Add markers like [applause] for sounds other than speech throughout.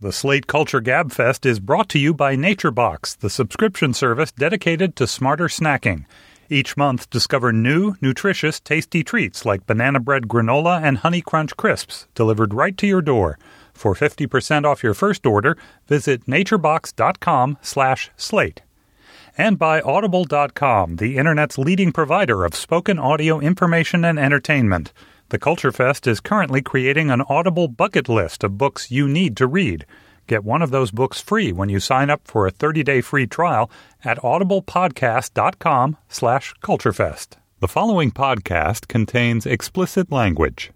The Slate Culture Gab Fest is brought to you by NatureBox, the subscription service dedicated to smarter snacking. Each month, discover new, nutritious, tasty treats like banana bread granola and honey crunch crisps delivered right to your door. For 50% off your first order, visit naturebox.com/slate. And by audible.com, the internet's leading provider of spoken audio information and entertainment. The Culture Fest is currently creating an Audible bucket list of books you need to read. Get one of those books free when you sign up for a 30-day free trial at audiblepodcast.com slash culturefest. The following podcast contains explicit language.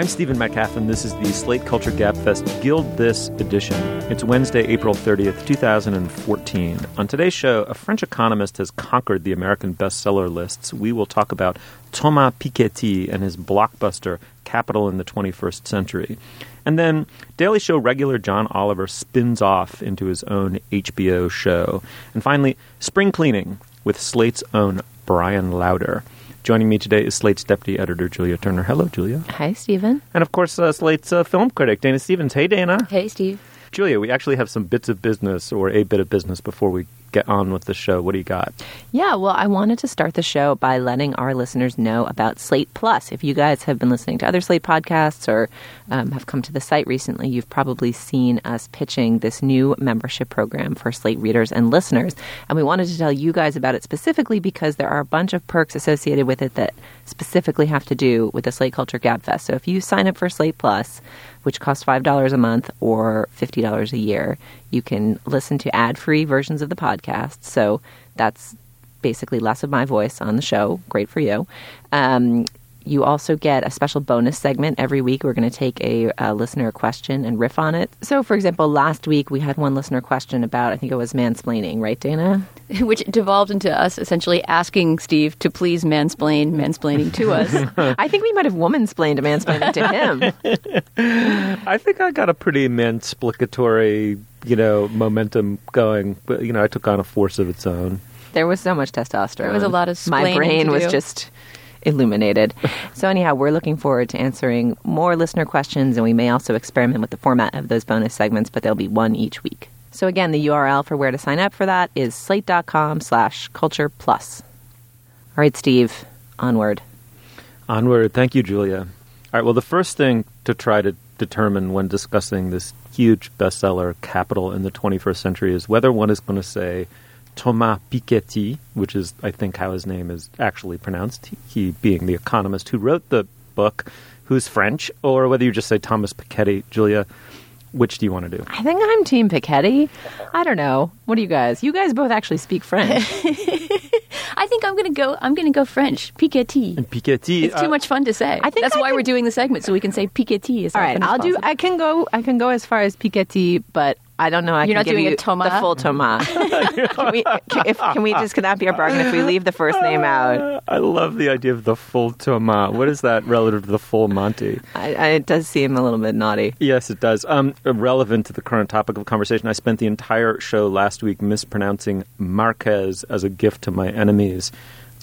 I'm Stephen Metcalf, and this is the Slate Culture Gabfest Guild This edition. It's Wednesday, April 30th, 2014. On today's show, a French economist has conquered the American bestseller lists. We will talk about Thomas Piketty and his blockbuster Capital in the 21st Century. And then Daily Show regular John Oliver spins off into his own HBO show. And finally, Spring Cleaning with Slate's own Bryan Lowder. Joining me today is Slate's deputy editor, Julia Turner. Hello, Julia. Hi, Stephen. And of course, uh, Slate's uh, film critic, Dana Stevens. Hey, Dana. Hey, Steve. Julia, we actually have some bits of business or a bit of business before we get on with the show. What do you got? Yeah, well, I wanted to start the show by letting our listeners know about Slate Plus. If you guys have been listening to other Slate podcasts or um, have come to the site recently, you've probably seen us pitching this new membership program for Slate readers and listeners. And we wanted to tell you guys about it specifically because there are a bunch of perks associated with it that specifically have to do with the Slate Culture Gabfest. So if you sign up for Slate Plus, which costs $5 a month or $50 a year. You can listen to ad free versions of the podcast. So that's basically less of my voice on the show. Great for you. Um, you also get a special bonus segment every week. We're going to take a, a, listener question and riff on it. So, for example, last week we had one listener question about, I think it was mansplaining, right, Dana? [laughs] Which devolved into us essentially asking Steve to please mansplain mansplaining to us. [laughs] I think we might have womansplained mansplaining to him. [laughs] I think I got a pretty mansplicatory, you know, momentum going. But, you know, I took on a force of its own. There was so much testosterone. There was a lot of My brain was just illuminated. [laughs] so, anyhow, we're looking forward to answering more listener questions, and we may also experiment with the format of those bonus segments, but there'll be one each week. So, again, the URL for where to sign up for that is slate.com slash culture plus. All right, Steve, onward. Onward. Thank you, Julia. All right, well, the first thing to try to determine when discussing this huge bestseller, Capital in the 21st Century, is whether one is going to say Thomas Piketty, which is, I think, how his name is actually pronounced, he being the economist who wrote the book, who's French, or whether you just say Thomas Piketty. Julia, which do you want to do? I think I'm Team Piketty. I don't know. What do you guys? You guys both actually speak French. [laughs] I think I'm gonna go. I'm gonna go French. Piketty. And Piketty. It's too uh, much fun to say. I think that's I why can... we're doing the segment, so we can say Piketty. Is all right. I'll do. I can go. I can go as far as Piketty, but I don't know. I You're can not give doing you a Thomas? the full Toma. [laughs] can, we, can, if, can we just, can that be our bargain if we leave the first name out? I love the idea of the full Toma. What is that relative to the full Monty? I, I, it does seem a little bit naughty. Yes, it does. Um, relevant to the current topic of conversation, I spent the entire show last week mispronouncing Marquez as a gift to my enemies.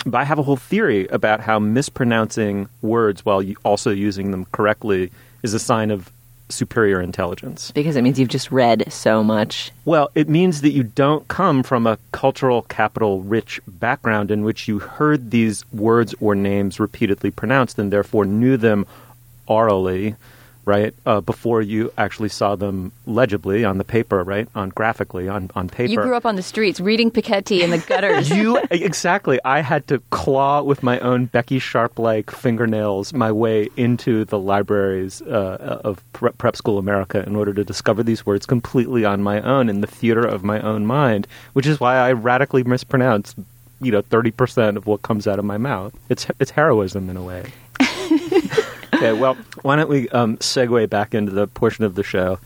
But I have a whole theory about how mispronouncing words while also using them correctly is a sign of superior intelligence. Because it means you've just read so much. Well, it means that you don't come from a cultural capital rich background in which you heard these words or names repeatedly pronounced and therefore knew them orally, right? Uh, before you actually saw them legibly on the paper, right? On graphically on, on paper. You grew up on the streets reading Piketty in the gutters. [laughs] You exactly. I had to claw with my own Becky Sharp-like fingernails my way into the libraries uh, of prep school America in order to discover these words completely on my own in the theater of my own mind, which is why I radically mispronounce, you know, thirty percent of what comes out of my mouth. It's it's heroism in a way. [laughs] okay, well, why don't we um, segue back into the portion of the show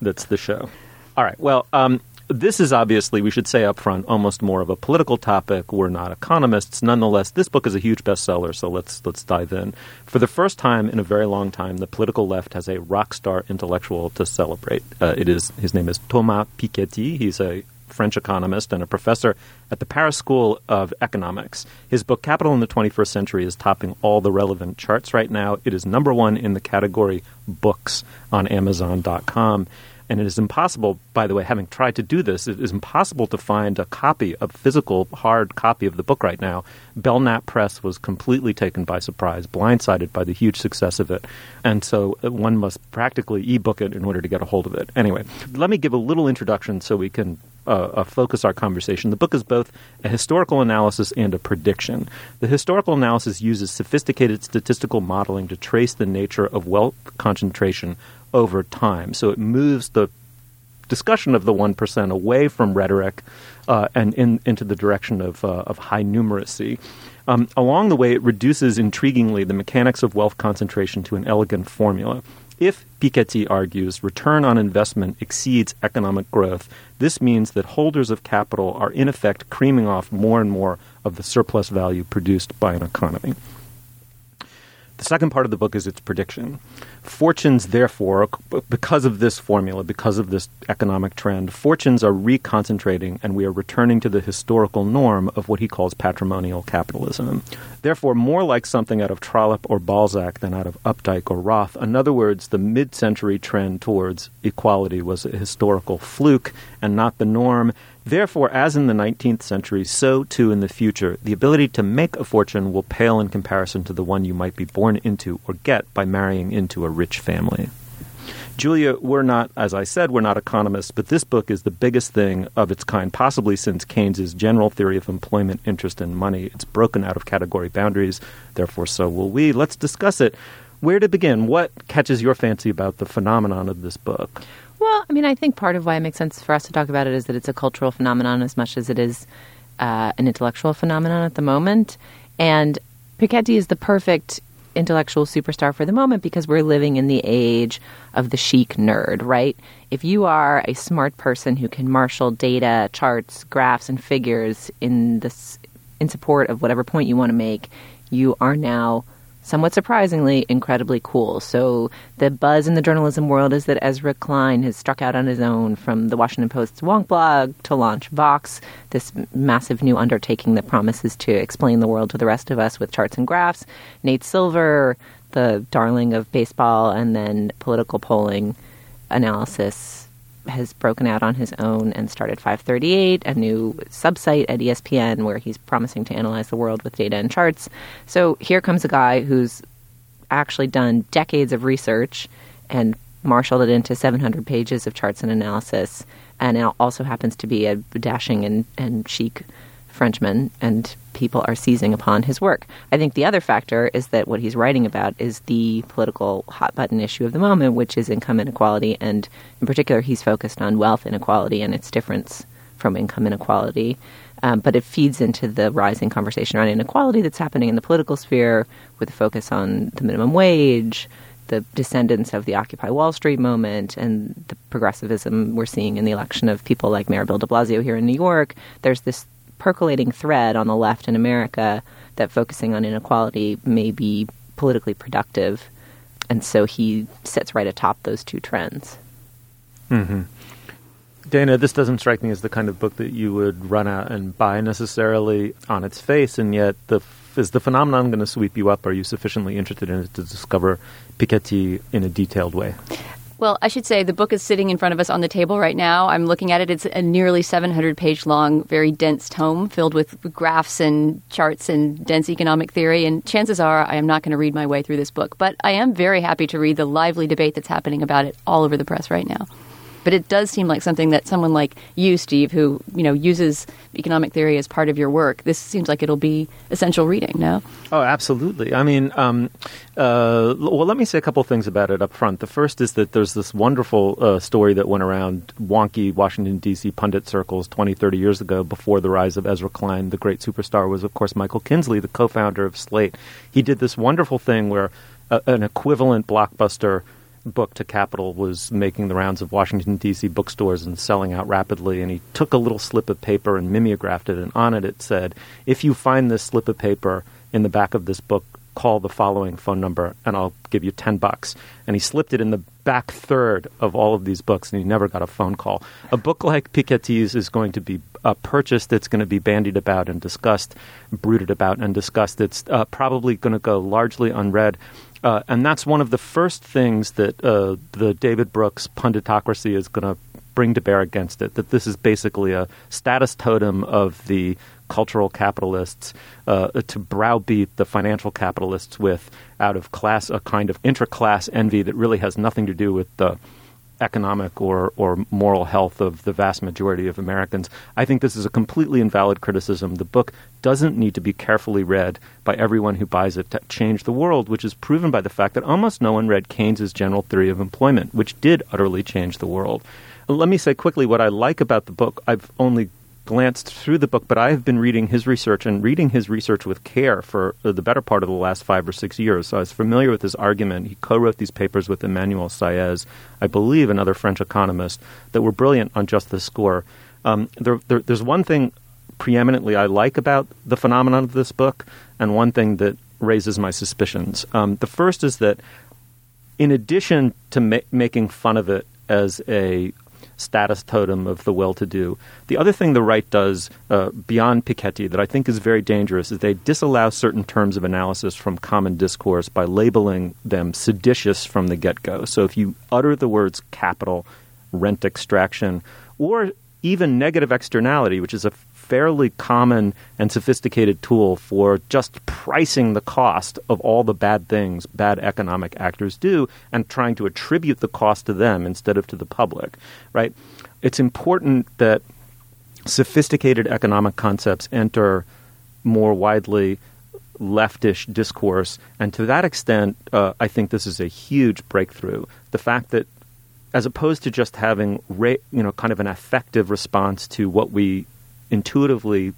that's the show? All right. Well, um, this is obviously, we should say up front, almost more of a political topic. We're not economists. Nonetheless, this book is a huge bestseller, so let's let's dive in. For the first time in a very long time, the political left has a rock star intellectual to celebrate. Uh, it is his name is Thomas Piketty. He's a French economist and a professor at the Paris School of Economics. His book, Capital in the 21st Century, is topping all the relevant charts right now. It is number one in the category books on Amazon.com. And it is impossible, by the way, having tried to do this, it is impossible to find a copy, a physical hard copy of the book right now. Belknap Press was completely taken by surprise, blindsided by the huge success of it. And so uh, one must practically ebook it in order to get a hold of it. Anyway, let me give a little introduction so we can uh, uh, focus our conversation. The book is both a historical analysis and a prediction. The historical analysis uses sophisticated statistical modeling to trace the nature of wealth concentration over time. So it moves the discussion of the 1% away from rhetoric uh, and in, into the direction of, uh, of high numeracy. Um, along the way, it reduces intriguingly the mechanics of wealth concentration to an elegant formula. If Piketty argues return on investment exceeds economic growth, this means that holders of capital are in effect creaming off more and more of the surplus value produced by an economy. The second part of the book is its prediction. Fortunes, therefore, because of this formula, because of this economic trend, fortunes are reconcentrating and we are returning to the historical norm of what he calls patrimonial capitalism. Therefore, more like something out of Trollope or Balzac than out of Updike or Roth. In other words, the mid century trend towards equality was a historical fluke and not the norm. Therefore, as in the 19th century, so too in the future, the ability to make a fortune will pale in comparison to the one you might be born into or get by marrying into a rich family. Julia, we're not, as I said, we're not economists, but this book is the biggest thing of its kind, possibly since Keynes's general theory of employment, interest, and money. It's broken out of category boundaries, therefore, so will we. Let's discuss it. Where to begin? What catches your fancy about the phenomenon of this book? Well, I mean, I think part of why it makes sense for us to talk about it is that it's a cultural phenomenon as much as it is uh, an intellectual phenomenon at the moment. And Piketty is the perfect intellectual superstar for the moment because we're living in the age of the chic nerd, right? If you are a smart person who can marshal data, charts, graphs, and figures in this in support of whatever point you want to make, you are now somewhat surprisingly, incredibly cool. So the buzz in the journalism world is that Ezra Klein has struck out on his own from the Washington Post's Wonk blog to launch Vox, this massive new undertaking that promises to explain the world to the rest of us with charts and graphs. Nate Silver, the darling of baseball and then political polling analysis has broken out on his own and started 538, a new subsite at ESPN where he's promising to analyze the world with data and charts. So here comes a guy who's actually done decades of research and marshaled it into 700 pages of charts and analysis, and it also happens to be a dashing and, and chic Frenchman, and people are seizing upon his work. I think the other factor is that what he's writing about is the political hot button issue of the moment, which is income inequality, and in particular, he's focused on wealth inequality and its difference from income inequality. Um, but it feeds into the rising conversation around inequality that's happening in the political sphere with a focus on the minimum wage, the descendants of the Occupy Wall Street moment and the progressivism we're seeing in the election of people like Mayor Bill de Blasio here in New York, there's this percolating thread on the left in America that focusing on inequality may be politically productive. And so he sits right atop those two trends. Mm-hmm. Dana, this doesn't strike me as the kind of book that you would run out and buy necessarily on its face, and yet the is the phenomenon going to sweep you up? Are you sufficiently interested in it to discover Piketty in a detailed way? Well, I should say the book is sitting in front of us on the table right now. I'm looking at it. It's a nearly 700 page long, very dense tome filled with graphs and charts and dense economic theory. And chances are I am not going to read my way through this book. But I am very happy to read the lively debate that's happening about it all over the press right now. But it does seem like something that someone like you, Steve, who you know uses economic theory as part of your work, this seems like it'll be essential reading. No? Oh, absolutely. I mean, um, uh, well, let me say a couple things about it up front. The first is that there's this wonderful uh, story that went around wonky Washington D.C. pundit circles 20, 30 years ago, before the rise of Ezra Klein. The great superstar was, of course, Michael Kinsley, the co-founder of Slate. He did this wonderful thing where uh, an equivalent blockbuster book to Capital was making the rounds of Washington, D.C. bookstores and selling out rapidly. And he took a little slip of paper and mimeographed it. And on it, it said, If you find this slip of paper in the back of this book, call the following phone number and I'll give you 10 bucks. And he slipped it in the back third of all of these books and he never got a phone call. A book like Piketty's is going to be uh, purchased, it's going to be bandied about and discussed, brooded about and discussed. It's uh, probably going to go largely unread. Uh, and that's one of the first things that uh, the David Brooks punditocracy is going to bring to bear against it. That this is basically a status totem of the cultural capitalists uh, to browbeat the financial capitalists with out of class a kind of intra-class envy that really has nothing to do with the economic or, or moral health of the vast majority of Americans. I think this is a completely invalid criticism. The book doesn't need to be carefully read by everyone who buys it to change the world, which is proven by the fact that almost no one read Keynes's general theory of employment, which did utterly change the world. Let me say quickly what I like about the book. I've only glanced through the book, but I have been reading his research and reading his research with care for the better part of the last five or six years. So I was familiar with his argument. He co wrote these papers with Emmanuel Saez, I believe, another French economist, that were brilliant on just this score. Um, there, there, there's one thing preeminently I like about the phenomenon of this book, and one thing that raises my suspicions. Um, the first is that, in addition to ma- making fun of it as a status totem of the well-to-do. The other thing the right does uh, beyond Piketty that I think is very dangerous is they disallow certain terms of analysis from common discourse by labeling them seditious from the get-go. So if you utter the words capital, rent extraction, or even negative externality, which is a fairly common and sophisticated tool for just pricing the cost of all the bad things bad economic actors do and trying to attribute the cost to them instead of to the public, right? It's important that sophisticated economic concepts enter more widely leftish discourse. And to that extent, uh, I think this is a huge breakthrough. The fact that as opposed to just having you know kind of an effective response to what we intuitively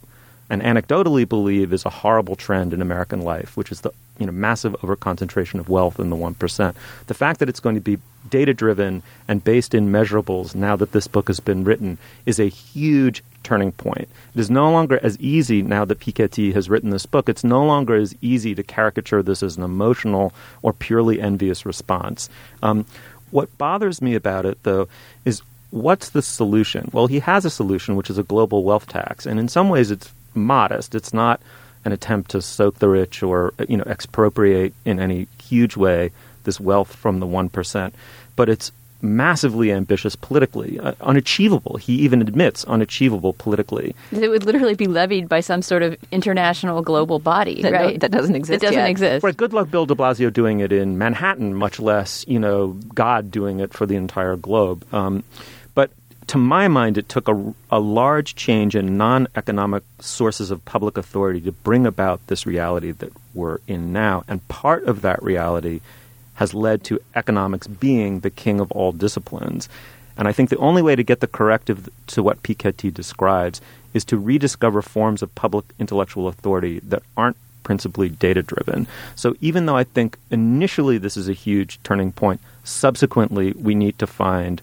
and anecdotally believe is a horrible trend in American life, which is the you know massive overconcentration of wealth in the one percent. The fact that it's going to be data driven and based in measurables now that this book has been written is a huge turning point. It is no longer as easy now that Piketty has written this book. It's no longer as easy to caricature this as an emotional or purely envious response. Um, what bothers me about it, though, is what's the solution? Well, he has a solution, which is a global wealth tax, and in some ways, it's modest. It's not an attempt to soak the rich or you know expropriate in any huge way this wealth from the one percent, but it's massively ambitious politically, uh, unachievable. He even admits unachievable politically. It would literally be levied by some sort of international global body, that, right? No, that doesn't exist. It doesn't yet. exist. Right. Good luck, Bill De Blasio, doing it in Manhattan. Much less, you know, God doing it for the entire globe. Um, but to my mind, it took a, a large change in non economic sources of public authority to bring about this reality that we're in now. And part of that reality has led to economics being the king of all disciplines. And I think the only way to get the corrective to what Piketty describes is to rediscover forms of public intellectual authority that aren't principally data driven. So even though I think initially this is a huge turning point, subsequently we need to find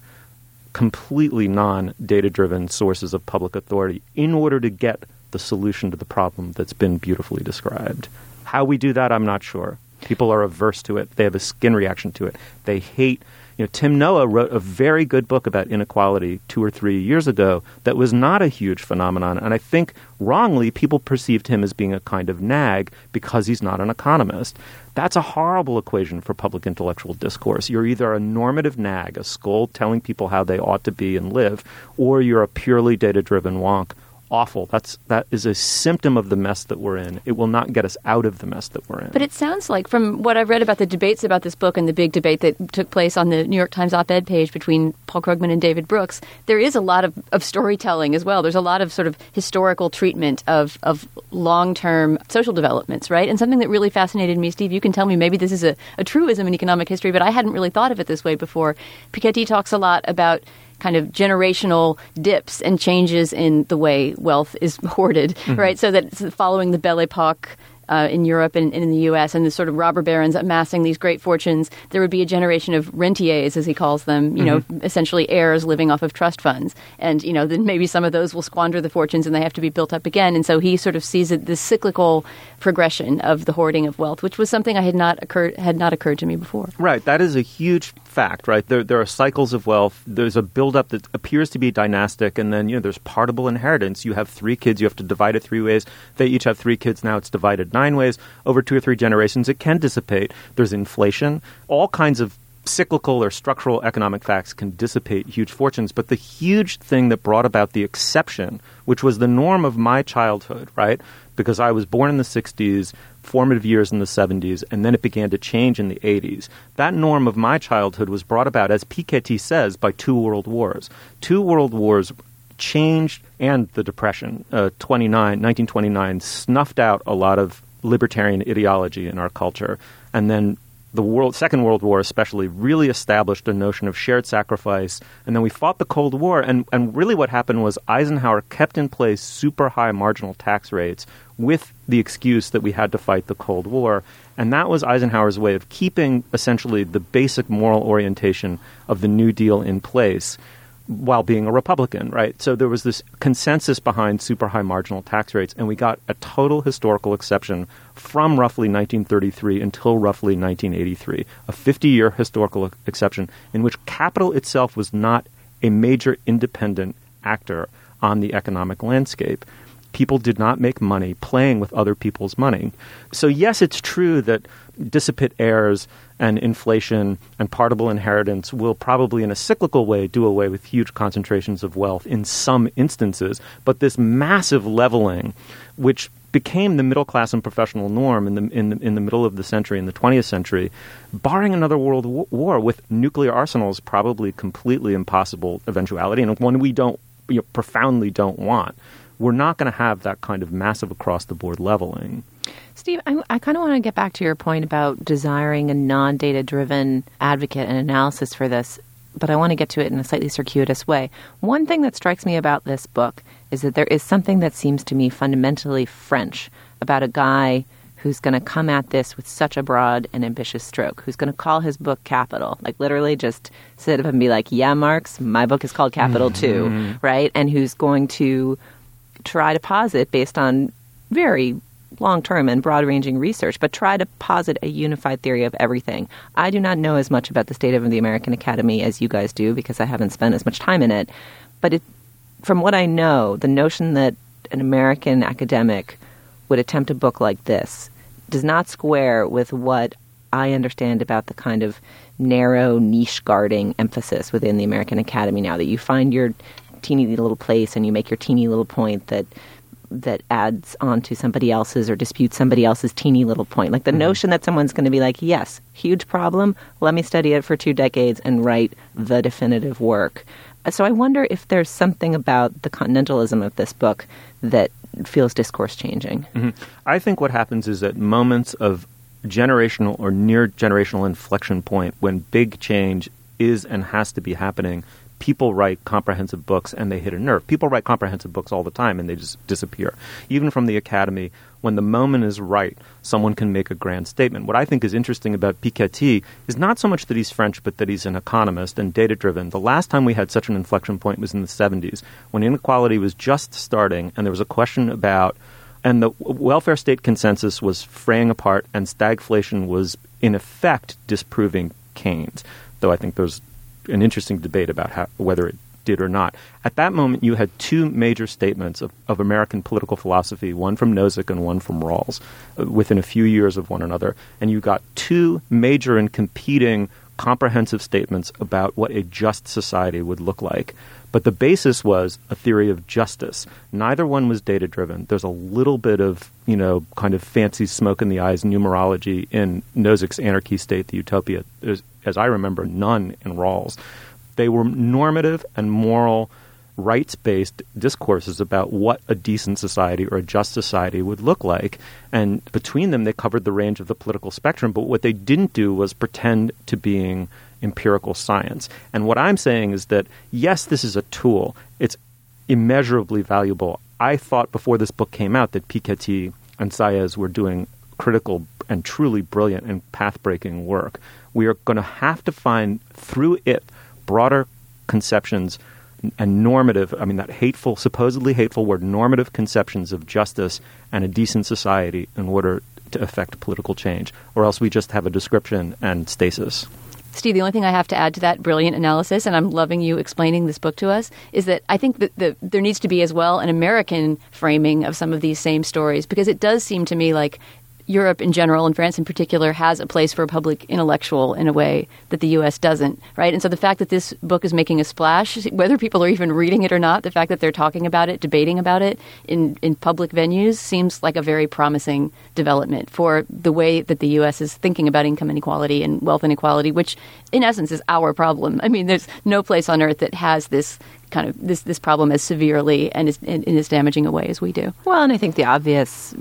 completely non data driven sources of public authority in order to get the solution to the problem that's been beautifully described. How we do that, I'm not sure. People are averse to it. They have a skin reaction to it. They hate know, Tim Noah wrote a very good book about inequality two or three years ago that was not a huge phenomenon. And I think wrongly people perceived him as being a kind of nag because he's not an economist. That's a horrible equation for public intellectual discourse. You're either a normative nag, a scold telling people how they ought to be and live, or you're a purely data driven wonk awful. That's that is a symptom of the mess that we're in. It will not get us out of the mess that we're in. But it sounds like from what I've read about the debates about this book and the big debate that took place on the New York Times op-ed page between Paul Krugman and David Brooks, there is a lot of, of storytelling as well. There's a lot of sort of historical treatment of of long-term social developments, right? And something that really fascinated me, Steve, you can tell me maybe this is a, a truism in economic history, but I hadn't really thought of it this way before. Piketty talks a lot about kind of generational dips and changes in the way wealth is [laughs] hoarded, mm-hmm. right? So that following the Belle Epoque uh, in Europe and, and, in the U.S. and the sort of robber barons amassing these great fortunes, there would be a generation of rentiers, as he calls them, you mm-hmm. know, essentially heirs living off of trust funds. And, you know, then maybe some of those will squander the fortunes and they have to be built up again. And so he sort of sees it, this cyclical progression of the hoarding of wealth, which was something I had not occurred had not occurred to me before. Right. That is a huge fact, right? There, there are cycles of wealth. There's a buildup that appears to be dynastic, and then you know there's partible inheritance. You have three kids, you have to divide it three ways. They each have three kids. Now it's divided nine ways over two or three generations. It can dissipate. There's inflation. All kinds of cyclical or structural economic facts can dissipate huge fortunes. But the huge thing that brought about the exception, which was the norm of my childhood, right? Because I was born in the 60s, formative years in the 70s, and then it began to change in the 80s. That norm of my childhood was brought about, as Piketty says, by two world wars. Two world wars changed, and the Depression, uh, 29, 1929, snuffed out a lot of libertarian ideology in our culture. And then the world, Second World War, especially, really established a notion of shared sacrifice. And then we fought the Cold War, and, and really what happened was Eisenhower kept in place super high marginal tax rates with the excuse that we had to fight the Cold War. And that was Eisenhower's way of keeping essentially the basic moral orientation of the New Deal in place while being a Republican, right? So there was this consensus behind super high marginal tax rates, and we got a total historical exception from roughly 1933 until roughly 1983, a 50 year historical exception in which capital itself was not a major independent actor on the economic landscape people did not make money playing with other people's money. So, yes, it's true that dissipate heirs and inflation and partible inheritance will probably, in a cyclical way, do away with huge concentrations of wealth in some instances. But this massive leveling, which became the middle class and professional norm in the, in the, in the middle of the century, in the 20th century, barring another world war with nuclear arsenals, probably completely impossible eventuality, and one we don't you know, profoundly don't want we're not going to have that kind of massive across the board leveling. Steve, I, I kind of want to get back to your point about desiring a non data driven advocate and analysis for this, but I want to get to it in a slightly circuitous way. One thing that strikes me about this book is that there is something that seems to me fundamentally French about a guy who's going to come at this with such a broad and ambitious stroke, who's going to call his book Capital, like literally just sit up and be like, yeah, Marx, my book is called Capital mm-hmm. too, right? And who's going to try to posit based on very long term and broad ranging research, but try to posit a unified theory of everything. I do not know as much about the state of the American Academy as you guys do because I haven't spent as much time in it. But it, from what I know, the notion that an American academic would attempt a book like this does not square with what I understand about the kind of narrow niche guarding emphasis within the American Academy now that you find your teeny little place and you make your teeny little point that that adds on to somebody else's or disputes somebody else's teeny little point. Like the mm-hmm. notion that someone's going to be like, yes, huge problem, let me study it for two decades and write the definitive work. So I wonder if there's something about the continentalism of this book that feels discourse changing. Mm-hmm. I think what happens is that moments of generational or near generational inflection point when big change is and has to be happening, people write comprehensive books and they hit a nerve. People write comprehensive books all the time and they just disappear. Even from the Academy, when the moment is right, someone can make a grand statement. What I think is interesting about Piketty is not so much that he's French, but that he's an economist and data driven. The last time we had such an inflection point was in the 70s when inequality was just starting and there was a question about and the welfare state consensus was fraying apart, and stagflation was in effect disproving Keynes. Though I think there's an interesting debate about how, whether it did or not. At that moment, you had two major statements of, of American political philosophy, one from Nozick and one from Rawls, uh, within a few years of one another. And you got two major and competing comprehensive statements about what a just society would look like. But the basis was a theory of justice. Neither one was data driven. There's a little bit of, you know, kind of fancy smoke in the eyes numerology in Nozick's Anarchy State, and Utopia. There's, as I remember, none in Rawls. They were normative and moral rights based discourses about what a decent society or a just society would look like. And between them, they covered the range of the political spectrum. But what they didn't do was pretend to being empirical science. And what I'm saying is that, yes, this is a tool, it's immeasurably valuable. I thought before this book came out that Piketty and Saez were doing critical and truly brilliant and path breaking work. We are going to have to find through it broader conceptions and normative, I mean, that hateful, supposedly hateful word, normative conceptions of justice and a decent society in order to effect political change. Or else we just have a description and stasis. Steve, the only thing I have to add to that brilliant analysis, and I'm loving you explaining this book to us, is that I think that the, there needs to be as well an American framing of some of these same stories because it does seem to me like Europe in general and France in particular has a place for a public intellectual in a way that the U.S. doesn't, right? And so the fact that this book is making a splash, [laughs] whether people are even reading it or not, the fact that they're talking about it, debating about it in, in public venues seems like a very promising development for the way that the U.S. is thinking about income inequality and wealth inequality, which in essence is our problem. I mean, there's no place on earth that has this kind of this this problem as severely and in as damaging a way as we do. Well, and I think the obvious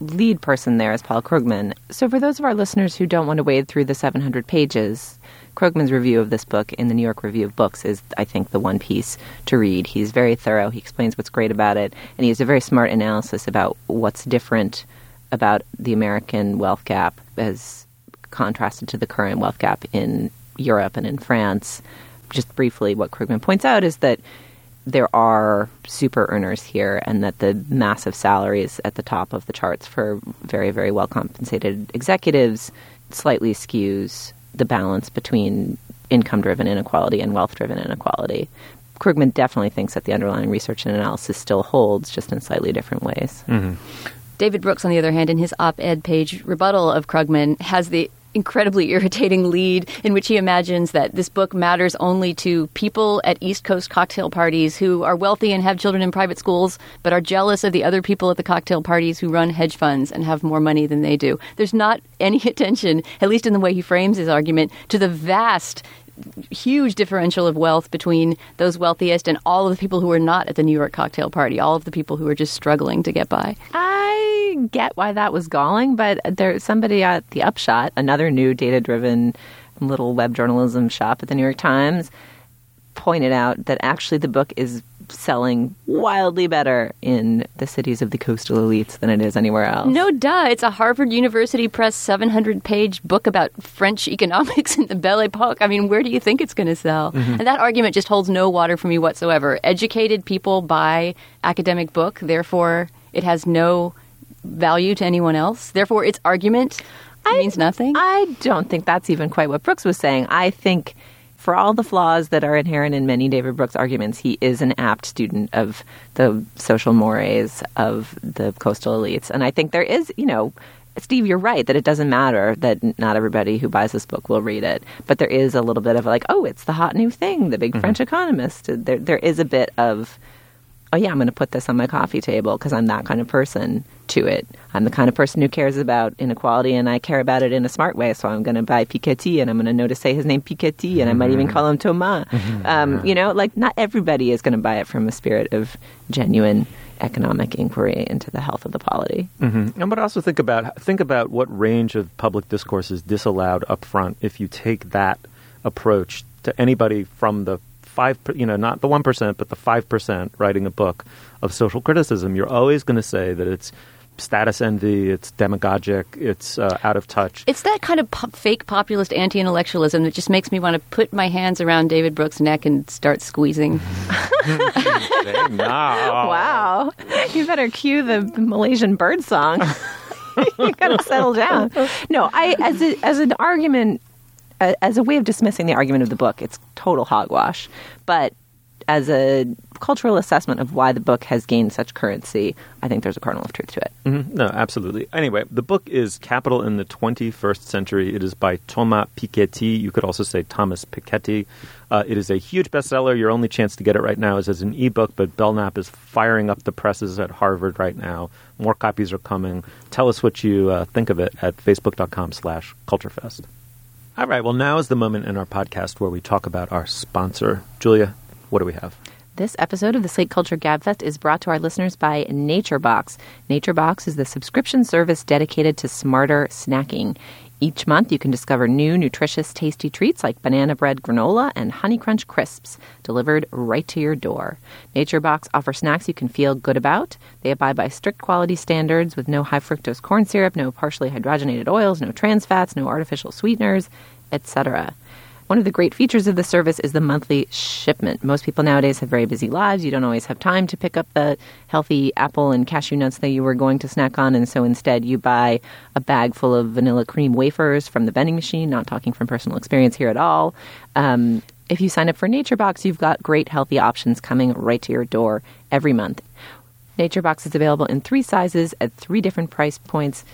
lead person there is Paul Krugman. So, for those of our listeners who don't want to wade through the 700 pages, Krugman's review of this book in the New York Review of Books is, I think, the one piece to read. He's very thorough. He explains what's great about it, and he has a very smart analysis about what's different about the American wealth gap as contrasted to the current wealth gap in Europe and in France. Just briefly, what Krugman points out is that there are super earners here and that the massive salaries at the top of the charts for very, very well compensated executives slightly skews the balance between income driven inequality and wealth driven inequality. Krugman definitely thinks that the underlying research and analysis still holds, just in slightly different ways. Mm-hmm. David Brooks, on the other hand, in his op ed page rebuttal of Krugman, has the incredibly irritating lead in which he imagines that this book matters only to people at East Coast cocktail parties who are wealthy and have children in private schools, but are jealous of the other people at the cocktail parties who run hedge funds and have more money than they do. There's not any [laughs] attention, at least in the way he frames his argument, to the vast huge differential of wealth between those wealthiest and all of the people who are not at the New York cocktail party, all of the people who are just struggling to get by. I get why that was galling, but there's somebody at the Upshot, another new data driven little web journalism shop at the New York Times, pointed out that actually the book is selling wildly better in the cities of the coastal elites than it is anywhere else. No duh. It's a Harvard University Press 700 page book about French economics in the Belle Epoque. I mean, where do you think it's going to sell? Mm-hmm. And that argument just holds no water for me whatsoever. Educated people buy academic book, therefore it has no value to anyone else. Therefore, its argument I, means nothing. I don't think that's even quite what Brooks was saying. I think for all the flaws that are inherent in many David Brooks arguments, he is an apt student of the social mores of the coastal elites. And I think there is, you know, Steve, you're right that it doesn't matter that not everybody who buys this book will read it, but there is a little bit of like, oh, it's the hot new thing, the big mm-hmm. French economist. There, there is a bit of oh yeah, I'm going to put this on my coffee table because I'm that kind of person to it. I'm the kind of person who cares about inequality and I care about it in a smart way. So I'm going to buy Piketty and I'm going to know to say his name Piketty and I might even mm-hmm. call him Thomas. Mm-hmm. Um, you know, like not everybody is going to buy it from a spirit of genuine economic inquiry into the health of the polity. Mm-hmm. And but also think about think about what range of public discourse is disallowed up front if you take that approach to anybody from the five, you know, not the one percent, but the five percent writing a book of social criticism, you're always going to say that it's status envy, it's demagogic, it's uh, out of touch. It's that kind of po- fake populist anti-intellectualism that just makes me want to put my hands around David Brooks' neck and start squeezing. [laughs] Wow. You better cue the Malaysian bird song. [laughs] you gotta settle down. No, I as a, as an argument, as a way of dismissing the argument of the book, it's total hogwash. But as a cultural assessment of why the book has gained such currency, I think there's a kernel of truth to it. Mhm. No, absolutely. Anyway, the book is Capital in the 21st Century. It is by Thomas Piketty. You could also say Thomas Piketty. Uh, it is a huge bestseller. Your only chance to get it right now is as an ebook, but Belknap is firing up the presses at Harvard right now. More copies are coming. Tell us what you uh, think of it at facebook.com slash culturefest. All right, well, now is the moment in our podcast where we talk about our sponsor. Julia, what do we have? This episode of the Slate Culture Gabfest is brought to our listeners by NatureBox. NatureBox is the subscription service dedicated to smarter snacking. Each month, you can discover new, nutritious, tasty treats like banana bread granola and honey crunch crisps delivered right to your door. NatureBox offers snacks you can feel good about. They abide by strict quality standards with no high fructose corn syrup, no partially hydrogenated oils, no trans fats, no artificial sweeteners, etc. One of the great features of the service is the monthly shipment. Most people nowadays have very busy lives. You don't always have time to pick up the healthy apple and cashew nuts that you were going to snack on, and so instead you buy a bag full of vanilla cream wafers from the vending machine. Not talking from personal experience here at all. Um, if you sign up for NatureBox, you've got great healthy options coming right to your door every month. NatureBox is available in three sizes at three different price points.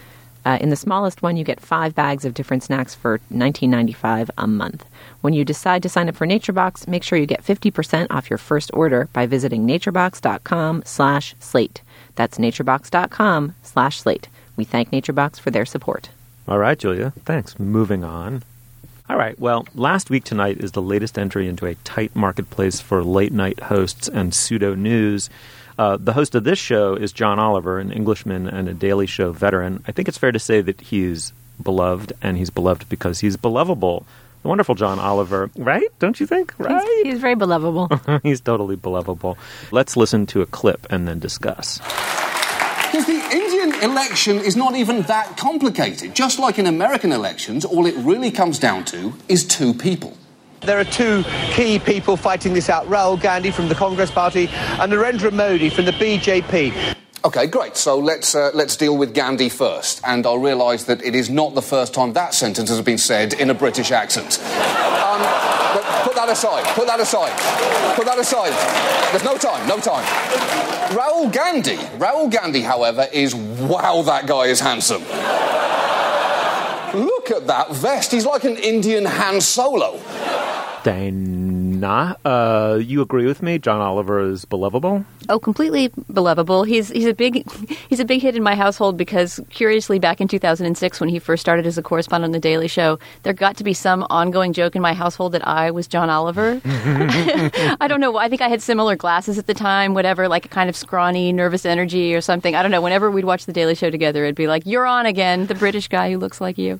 Uh, in the smallest one, you get five bags of different snacks for $19.95 a month. When you decide to sign up for NatureBox, make sure you get 50% off your first order by visiting naturebox.com slash slate. That's naturebox.com slash slate. We thank NatureBox for their support. All right, Julia. Thanks. Moving on. All right. Well, last week tonight is the latest entry into a tight marketplace for late night hosts and pseudo news. Uh, the host of this show is John Oliver, an Englishman and a Daily Show veteran. I think it's fair to say that he's beloved, and he's beloved because he's belovable. The wonderful John Oliver, right? Don't you think? Right? He's, he's very belovable. [laughs] he's totally belovable. Let's listen to a clip and then discuss. Because the Indian election is not even that complicated. Just like in American elections, all it really comes down to is two people. There are two key people fighting this out Rahul Gandhi from the Congress Party and Narendra Modi from the BJP. Okay, great. So let's uh, let's deal with Gandhi first, and I'll realise that it is not the first time that sentence has been said in a British accent. Um, put that aside. Put that aside. Put that aside. There's no time. No time. Rahul Gandhi. Rahul Gandhi, however, is wow. That guy is handsome. Look at that vest. He's like an Indian Han Solo. Dana, uh, you agree with me? John Oliver is believable. Oh, completely believable. He's he's a big [laughs] he's a big hit in my household because curiously, back in 2006 when he first started as a correspondent on the Daily Show, there got to be some ongoing joke in my household that I was John Oliver. [laughs] [laughs] I don't know. I think I had similar glasses at the time, whatever, like a kind of scrawny, nervous energy or something. I don't know. Whenever we'd watch the Daily Show together, it'd be like, "You're on again," the British guy who looks like you.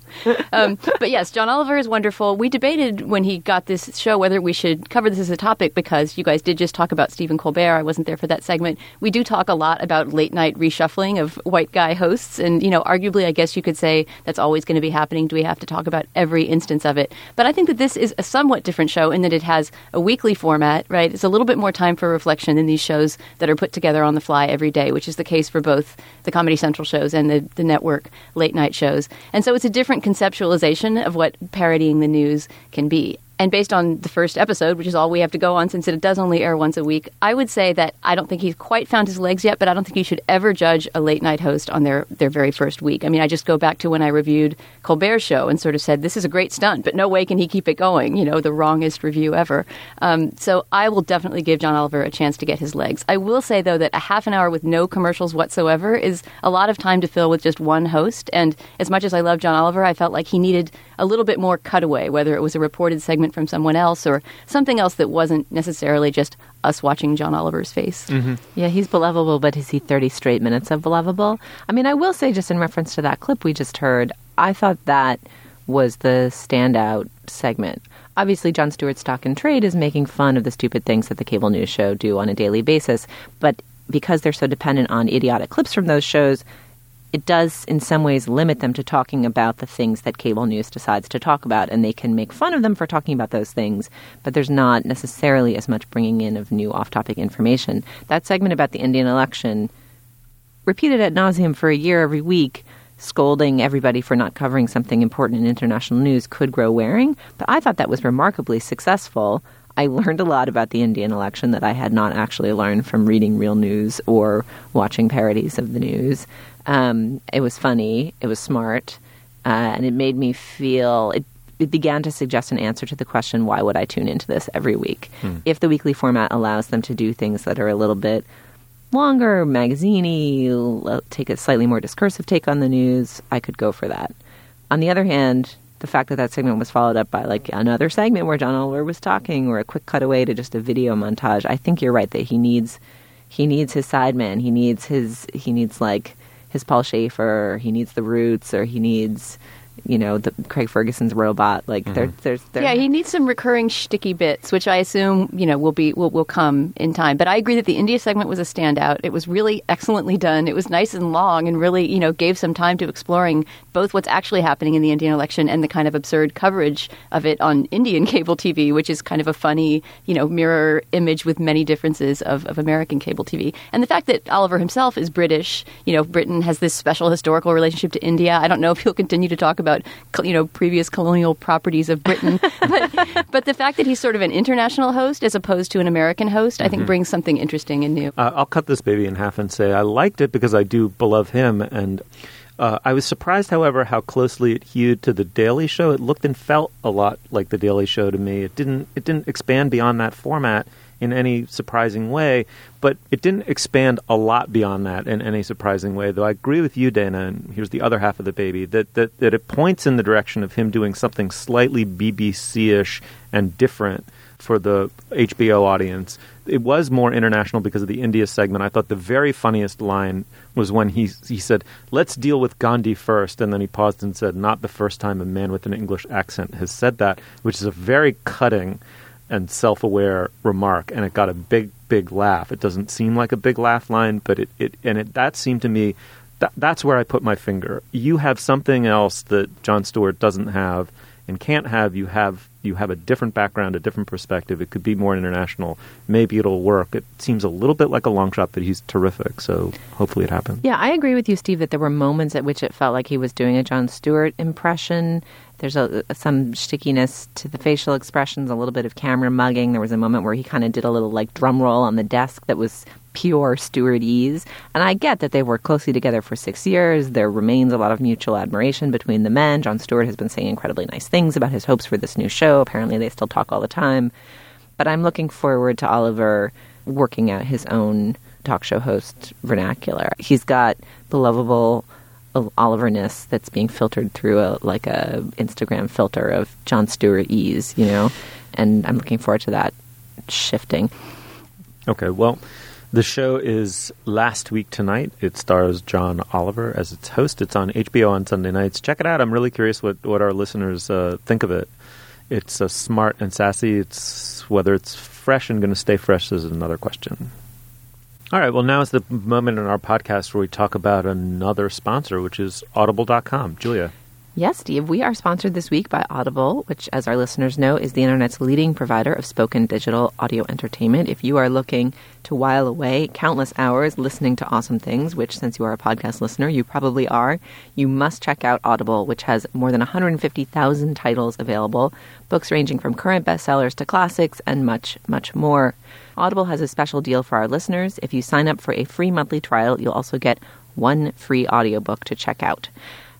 Um, but yes, John Oliver is wonderful. We debated when he got this show whether we should cover this as a topic because you guys did just talk about Stephen Colbert. I wasn't there for that segment. We do talk a lot about late night reshuffling of white guy hosts, and you know, arguably, I guess you could say that's always going to be happening. Do we have to talk about every instance of it? But I think that this is a somewhat different show in that it has a weekly format. Right? It's a little bit more time for reflection than these shows that are put together on the fly every day, which is the case for both the Comedy Central shows and the, the network late night shows. And so it's a different conceptualization of what parodying the news can be. And based on the first episode, which is all we have to go on since it does only air once a week, I would say that I don't think he's quite found his legs yet, but I don't think you should ever judge a late night host on their, their very first week. I mean, I just go back to when I reviewed Colbert's show and sort of said, this is a great stunt, but no way can he keep it going. You know, the wrongest review ever. Um, so I will definitely give John Oliver a chance to get his legs. I will say, though, that a half an hour with no commercials whatsoever is a lot of time to fill with just one host. And as much as I love John Oliver, I felt like he needed a little bit more cutaway, whether it was a reported segment from someone else or something else that wasn't necessarily just us watching John Oliver's face. Mm-hmm. Yeah, he's believable, but is he 30 straight minutes of believable? I mean, I will say, just in reference to that clip we just heard, I thought that was the standout segment. Obviously, Jon Stewart's Stock and Trade is making fun of the stupid things that the cable news show do on a daily basis, but because they're so dependent on idiotic clips from those shows, it does in some ways limit them to talking about the things that cable news decides to talk about and they can make fun of them for talking about those things but there's not necessarily as much bringing in of new off-topic information that segment about the indian election repeated ad nauseum for a year every week scolding everybody for not covering something important in international news could grow wearing but i thought that was remarkably successful I learned a lot about the Indian election that I had not actually learned from reading real news or watching parodies of the news. Um, it was funny, it was smart, uh, and it made me feel it. It began to suggest an answer to the question, why would I tune into this every week? Hmm. If the weekly format allows them to do things that are a little bit longer, magaziney, take a slightly more discursive take on the news, I could go for that. On the other hand, the fact that that segment was followed up by like another segment where John Oliver was talking, or a quick cutaway to just a video montage, I think you're right that he needs he needs his sideman. He needs his he needs like his Paul Shaffer, he needs the Roots, or he needs you know the Craig Ferguson's robot. Like mm-hmm. there, there's there, Yeah, he needs some recurring shticky bits, which I assume you know will be will, will come in time. But I agree that the India segment was a standout. It was really excellently done. It was nice and long, and really you know gave some time to exploring both what's actually happening in the Indian election and the kind of absurd coverage of it on Indian [laughs] cable TV, which is kind of a funny you know mirror image with many differences of, of American cable TV. And the fact that Oliver himself is British, you know, Britain has this special historical relationship to India. I don't know if he'll continue to talk about co- you know previous colonial properties of Britain, [laughs] but, but the fact that he's sort of an international host as opposed to an American host, I think brings something interesting and new. Uh, I'll cut this baby in half and say I liked it because I do love him, and uh, I was surprised, however, how closely it hewed to the Daily Show. It looked and felt a lot like the Daily Show to me. It didn't. It didn't expand beyond that format in any surprising way, but it didn't expand a lot beyond that in any surprising way. Though I agree with you, Dana, and here's the other half of the baby that that, that it points in the direction of him doing something slightly BBC-ish and different for the HBO audience. It was more international because of the India segment. I thought the very funniest line was when he he said, "Let's deal with Gandhi first. and then he paused and said, "Not the first time a man with an English accent has said that," which is a very cutting and self-aware remark, and it got a big, big laugh. It doesn't seem like a big laugh line, but it, it and it that seemed to me that, that's where I put my finger. You have something else that Jon Stewart doesn't have and can't have. You have you have a different background, a different perspective. It could be more international. Maybe it'll work. It seems a little bit like a long shot, but he's terrific. So hopefully it happens. Yeah, I agree with you, Steve, that there were moments at which it felt like he was doing a Jon Stewart impression. There's a, some stickiness to the facial expressions, a little bit of camera mugging. There was a moment where he kind of did a little like drum roll on the desk that was pure Stewardese. And I get that they worked closely together for six years. There remains a lot of mutual admiration between the men. Jon Stewart has been saying incredibly nice things about his hopes for this new show. Apparently, they still talk all the time. But I'm looking forward to Oliver working out his own talk show host vernacular. He's got the lovable Oliverness that's being filtered through a like a Instagram filter of Jon Stewart ease, you know, and I'm looking forward to that shifting. Okay, well, the show is last week tonight. It stars John Oliver as its host. It's on HBO on Sunday nights. Check it out. I'm really curious what, what our listeners uh, think of it. It's uh, smart and sassy. It's whether it's fresh and going to stay fresh is another question. All right. Well, now is the moment in our podcast where we talk about another sponsor, which is Audible.com. Julia. Yes, Steve, we are sponsored this week by Audible, which, as our listeners know, is the internet's leading provider of spoken digital audio entertainment. If you are looking to while away countless hours listening to awesome things, which, since you are a podcast listener, you probably are, you must check out Audible, which has more than 150,000 titles available, books ranging from current bestsellers to classics, and much, much more. Audible has a special deal for our listeners. If you sign up for a free monthly trial, you'll also get one free audiobook to check out.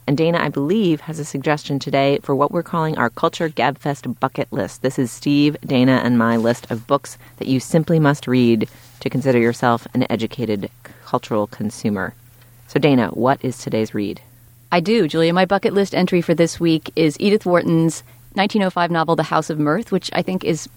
And Dana, I believe, has a suggestion today for what we're calling our Culture Gabfest bucket list. This is Steve, Dana, and my list of books that you simply must read to consider yourself an educated cultural consumer. So, Dana, what is today's read? I do, Julia. My bucket list entry for this week is Edith Wharton's 1905 novel, The House of Mirth, which I think is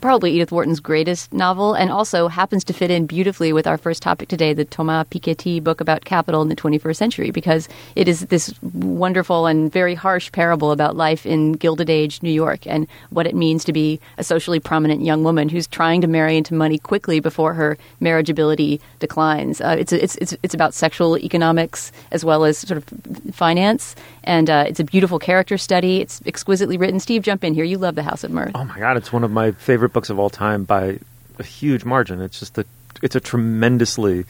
probably Edith Wharton's greatest novel, and also happens to fit in beautifully with our first topic today, the Thomas Piketty book about capital in the 21st century, because it is this wonderful and very harsh parable about life in Gilded Age New York and what it means to be a socially prominent young woman who's trying to marry into money quickly before her marriageability declines. Uh, it's, it's, it's, it's about sexual economics as well as sort of finance, and uh, it's a beautiful character study. It's exquisitely written. Steve, jump in here. You love The House of Mirth. Oh my God, it's one of my favorite books of all time by a huge margin. It's just a, it's a tremendously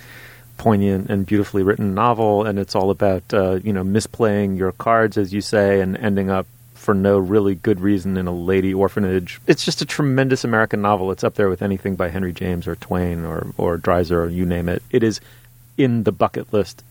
poignant and beautifully written novel, and it's all about uh, you know misplaying your cards, as you say, and ending up for no really good reason in a lady orphanage. It's just a tremendous American novel. It's up there with anything by Henry James or Twain or or Dreiser or you name it. It is in the bucket list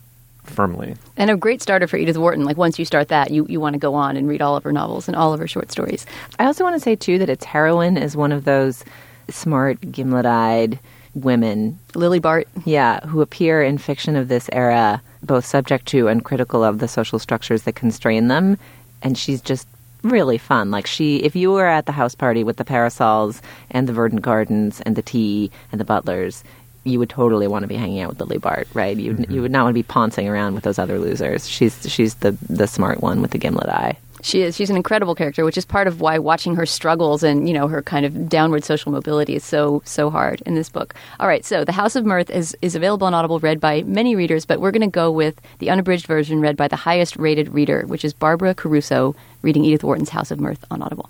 firmly. And a great starter for Edith Wharton. Like once you start that, you, you want to go on and read all of her novels and all of her short stories. I also want to say too that its heroine is one of those smart, gimlet-eyed women, Lily Bart. yeah, who appear in fiction of this era, both subject to and critical of the social structures that constrain them. And she's just really fun. Like she, if you were at the house party with the parasols and the verdant gardens and the tea and the butlers, you would totally want to be hanging out with Lily Bart, right? You mm-hmm. you would not want to be pouncing around with those other losers. She's she's the the smart one with the gimlet eye. She is. She's an incredible character, which is part of why watching her struggles and you know her kind of downward social mobility is so so hard in this book. All right, so The House of Mirth is is available on Audible, read by many readers, but we're going to go with the unabridged version, read by the highest rated reader, which is Barbara Caruso, reading Edith Wharton's House of Mirth on Audible.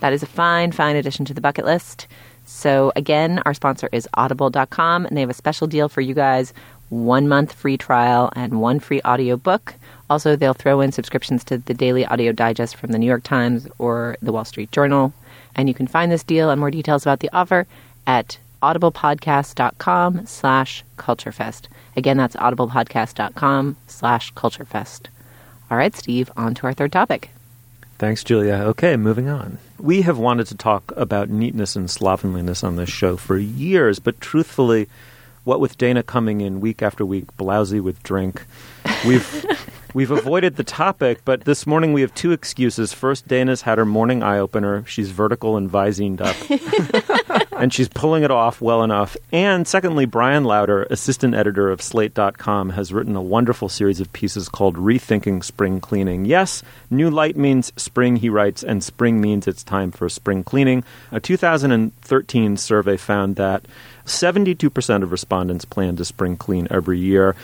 That is a fine, fine addition to the bucket list. So, again, our sponsor is audible.com, and they have a special deal for you guys one month free trial and one free audio book. Also, they'll throw in subscriptions to the daily audio digest from the New York Times or the Wall Street Journal. And you can find this deal and more details about the offer at audiblepodcast.com slash culturefest. Again, that's audiblepodcast.com slash culturefest. All right, Steve, on to our third topic. Thanks, Julia. Okay, moving on. We have wanted to talk about neatness and slovenliness on this show for years, but truthfully, what with Dana coming in week after week, blousy with drink, we've [laughs] we've avoided the topic. But this morning we have two excuses. First, Dana's had her morning eye opener. She's vertical and visined up, [laughs] and she's pulling it off well enough. And secondly, Bryan Lowder, assistant editor of Slate.com, has written a wonderful series of pieces called Rethinking Spring Cleaning. Yes, new light means spring, he writes, and spring means it's time for spring cleaning. A 2013 survey found that 72% of respondents plan to spring clean every year.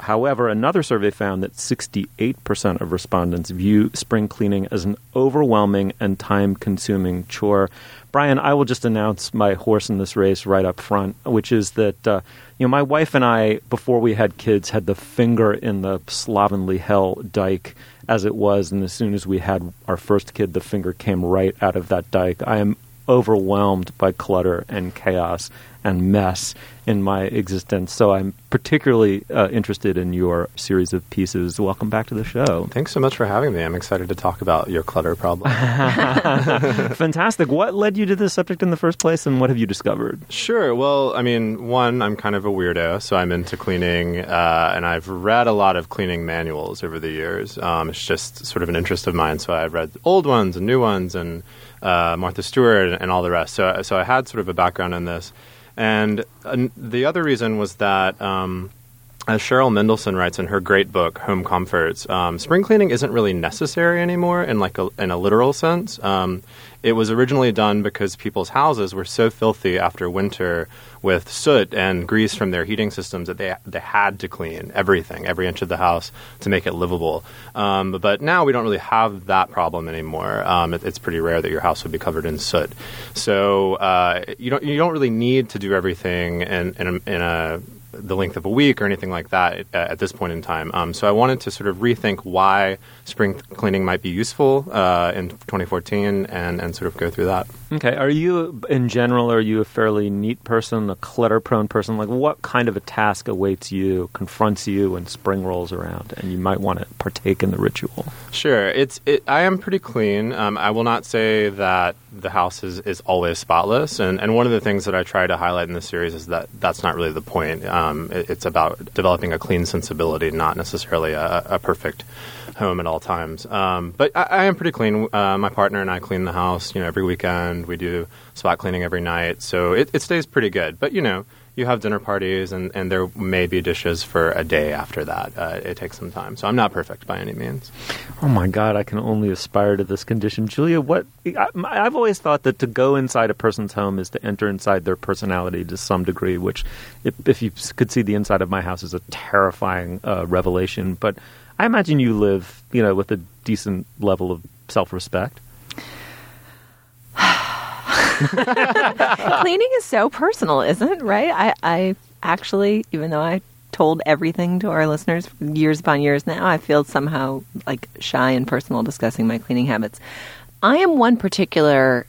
However, another survey found that 68% of respondents view spring cleaning as an overwhelming and time consuming chore. Bryan, I will just announce my horse in this race right up front, which is that uh, you know my wife and I, before we had kids, had the finger in the slovenly hell dike as it was, and as soon as we had our first kid, the finger came right out of that dike. I am overwhelmed by clutter and chaos and mess in my existence. So I'm particularly uh, interested in your series of pieces. Welcome back to the show. Thanks so much for having me. I'm excited to talk about your clutter problem. [laughs] Fantastic. What led you to this subject in the first place, and what have you discovered? sure. Well, I mean, one, I'm kind of a weirdo, so I'm into cleaning, uh, and I've read a lot of cleaning manuals over the years. Um, it's just sort of an interest of mine. So I've read old ones and new ones, and uh, Martha Stewart and, and all the rest. So, so I had sort of a background in this. And uh, the other reason was that, um, as Cheryl Mendelson writes in her great book Home Comforts, um, spring cleaning isn't really necessary anymore in like a, in a literal sense. Um, it was originally done because people's houses were so filthy after winter with soot and grease from their heating systems that they they had to clean everything, every inch of the house to make it livable. Um, but now we don't really have that problem anymore. Um, it, it's pretty rare that your house would be covered in soot. So uh, you don't you don't really need to do everything in in a, in a the length of a week or anything like that at, at this point in time. Um, so I wanted to sort of rethink why spring cleaning might be useful uh, in 2014 and, and sort of go through that. Okay. Are you, in general, are you a fairly neat person, a clutter prone person? Like, what kind of a task awaits you, confronts you when spring rolls around and you might want to partake in the ritual? Sure, it's it, I am pretty clean. Um, I will not say that the house is, is always spotless, and and one of the things that I try to highlight in this series is that that's not really the point. Um, Um, it, it's about developing a clean sensibility, not necessarily a, a perfect home at all times. Um, but I, I, am pretty clean. Uh, my partner and I clean the house, you know, every weekend. We do spot cleaning every night, so it, it stays pretty good. But you know, you have dinner parties, and, and there may be dishes for a day after that. Uh, it takes some time. So I'm not perfect by any means. Oh my God, I can only aspire to this condition. Julia, what I, I've always thought that to go inside a person's home is to enter inside their personality to some degree, which, if, if you could see the inside of my house, is a terrifying uh, revelation. But I imagine you live, you know, with a decent level of self respect. [laughs] [laughs] Cleaning is so personal, isn't it? Right? I, I actually, even though I told everything to our listeners years upon years now, I feel somehow like shy and personal discussing my cleaning habits. I am one particular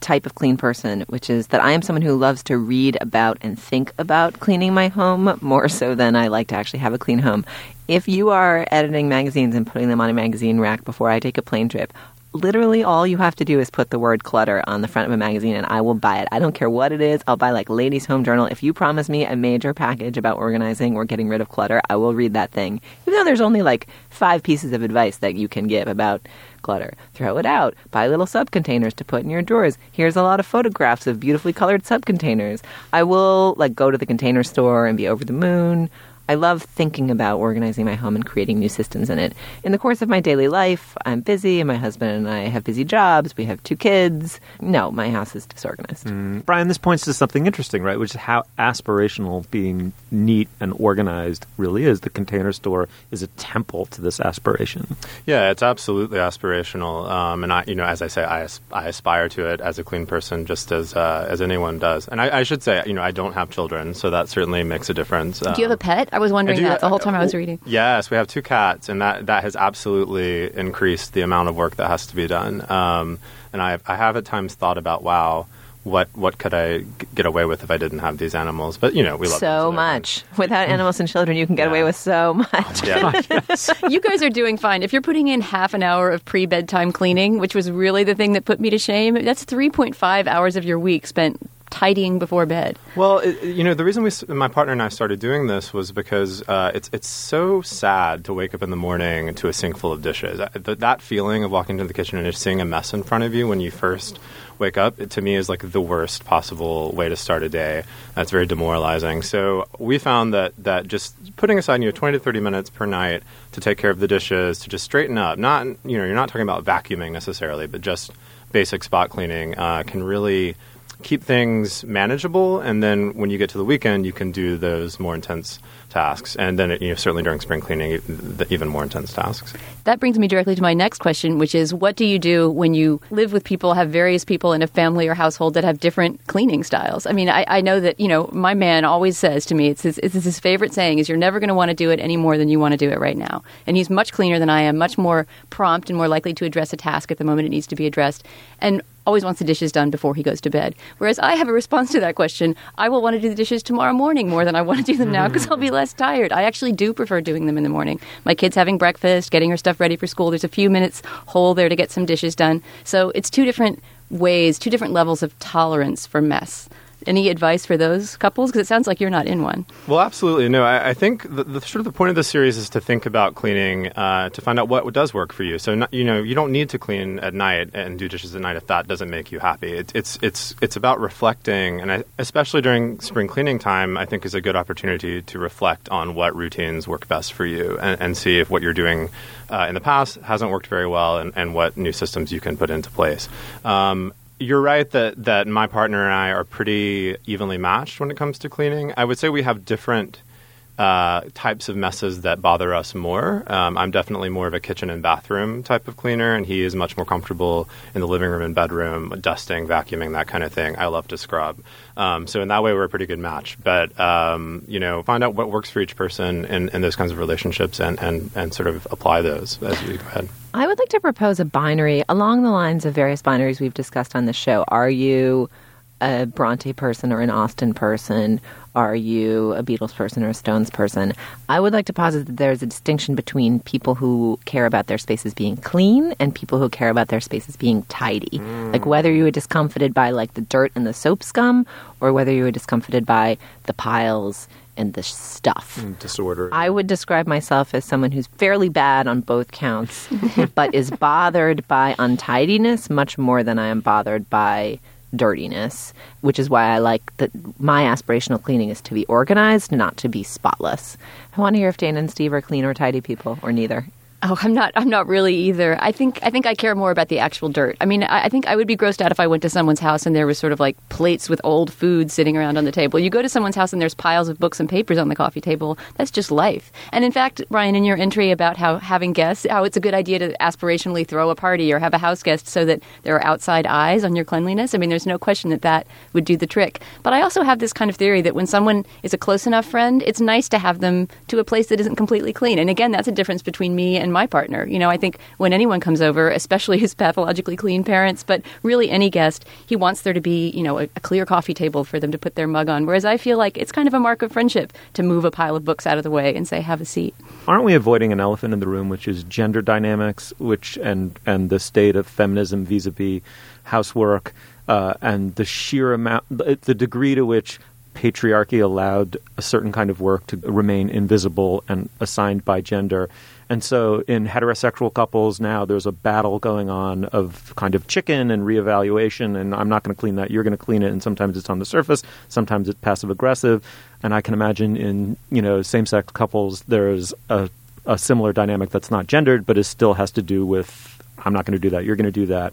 type of clean person, which is that I am someone who loves to read about and think about cleaning my home more so than I like to actually have a clean home. If you are editing magazines and putting them on a magazine rack before I take a plane trip, literally all you have to do is put the word clutter on the front of a magazine and I will buy it. I don't care what it is. I'll buy like Ladies Home Journal. If you promise me a major package about organizing or getting rid of clutter, I will read that thing. Even though there's only like five pieces of advice that you can give about clutter. Throw it out. Buy little subcontainers to put in your drawers. Here's a lot of photographs of beautifully colored subcontainers. I will like go to the container store and be over the moon. I love thinking about organizing my home and creating new systems in it. In the course of my daily life, I'm busy, and my husband and I have busy jobs. We have two kids. No, my house is disorganized. Mm. Bryan, this points to something interesting, right? Which is how aspirational being neat and organized really is. The container store is a temple to this aspiration. Yeah, it's absolutely aspirational. Um, and I, you know, as I say, I, I aspire to it as a clean person, just as uh, as anyone does. And I, I, should say, you know, I don't have children, so that certainly makes a difference. Um, Do you have a pet? I was wondering I that the whole time I was reading. Yes, we have two cats, and that, that has absolutely increased the amount of work that has to be done. Um, and I, I have at times thought about, wow, what what could I g- get away with if I didn't have these animals? But you know, we love so much. Without animals and children, you can get yeah. away with so much. Yeah. [laughs] you guys are doing fine. If you're putting in half an hour of pre bedtime cleaning, which was really the thing that put me to shame, that's 3.5 hours of your week spent tidying before bed? Well, it, you know, the reason we, my partner and I started doing this was because uh, it's it's so sad to wake up in the morning to a sink full of dishes. That, that feeling of walking into the kitchen and seeing a mess in front of you when you first wake up, it, to me, is like the worst possible way to start a day. That's very demoralizing. So we found that that just putting aside you know 20 to 30 minutes per night to take care of the dishes, to just straighten up. Not you know you're not talking about vacuuming necessarily, but just basic spot cleaning uh, can really keep things manageable, and then when you get to the weekend, you can do those more intense tasks, and then you know, certainly during spring cleaning, even more intense tasks. That brings me directly to my next question, which is, what do you do when you live with people, have various people in a family or household that have different cleaning styles? I mean, I, I know that you know my man always says to me, it's his, it's his favorite saying is, "You're never going to want to do it any more than you want to do it right now." And he's much cleaner than I am, much more prompt and more likely to address a task at the moment it needs to be addressed. And always wants the dishes done before he goes to bed. Whereas I have a response to that question. I will want to do the dishes tomorrow morning more than I want to do them now because I'll be less tired. I actually do prefer doing them in the morning. My kid's having breakfast, getting her stuff ready for school. There's a few minutes hole there to get some dishes done. So it's two different ways, two different levels of tolerance for mess. Any advice for those couples? Because it sounds like you're not in one. Well, absolutely. No, I, I think the, the, sort of the point of the series is to think about cleaning uh, to find out what does work for you. So, not, you know, you don't need to clean at night and do dishes at night if that doesn't make you happy. It, it's it's it's about reflecting, and I, especially during spring cleaning time, I think is a good opportunity to reflect on what routines work best for you and, and see if what you're doing uh, in the past hasn't worked very well and, and, what new systems you can put into place. Um, you're right that, that my partner and I are pretty evenly matched when it comes to cleaning. I would say we have different uh, types of messes that bother us more. Um, I'm definitely more of a kitchen and bathroom type of cleaner, and he is much more comfortable in the living room and bedroom, dusting, vacuuming, that kind of thing. I love to scrub. Um, so in that way, we're a pretty good match. But um, you know, find out what works for each person in, in those kinds of relationships, and, and, and sort of apply those as we go ahead. I would like to propose a binary along the lines of various binaries we've discussed on the show. Are you a Bronte person or an Austen person? Are you a Beatles person or a Stones person? I would like to posit that there's a distinction between people who care about their spaces being clean and people who care about their spaces being tidy. Mm. Like whether you were discomfited by like the dirt and the soap scum or whether you were discomfited by the piles and the stuff. Disorder. I would describe myself as someone who's fairly bad on both counts, [laughs] but is bothered by untidiness much more than I am bothered by dirtiness, which is why I like that my aspirational cleaning is to be organized, not to be spotless. I want to hear if Dana and Steve are clean or tidy people, or neither. Oh, I'm not. I'm not really either. I think. I think I care more about the actual dirt. I mean, I, I, think I would be grossed out if I went to someone's house and there was sort of like plates with old food sitting around on the table. You go to someone's house and there's piles of books and papers on the coffee table. That's just life. And in fact, Bryan, in your entry about how having guests, how it's a good idea to aspirationally throw a party or have a house guest so that there are outside eyes on your cleanliness. I mean, there's no question that that would do the trick. But I also have this kind of theory that when someone is a close enough friend, it's nice to have them to a place that isn't completely clean. And again, that's a difference between me and my partner. You know, I think when anyone comes over, especially [laughs] his pathologically clean parents, but really any guest, he wants there to be, you know, a, a, clear coffee table for them to put their mug on. Whereas I feel like it's kind of a mark of friendship to move a pile of books out of the way and say, have a seat. Aren't we avoiding an elephant in the room, which is gender dynamics, which and and the state of feminism vis-a-vis housework, uh, and the sheer amount, the degree to which patriarchy allowed a certain kind of work to remain invisible and assigned by gender and so in heterosexual couples now, there's a battle going on of kind of chicken and reevaluation. And I'm not going to clean that. You're going to clean it. And sometimes it's on the surface. Sometimes it's passive aggressive. And I can imagine in, you know, same sex couples, there's a, a similar dynamic that's not gendered, but it still has to do with, I'm not going to do that. You're going to do that.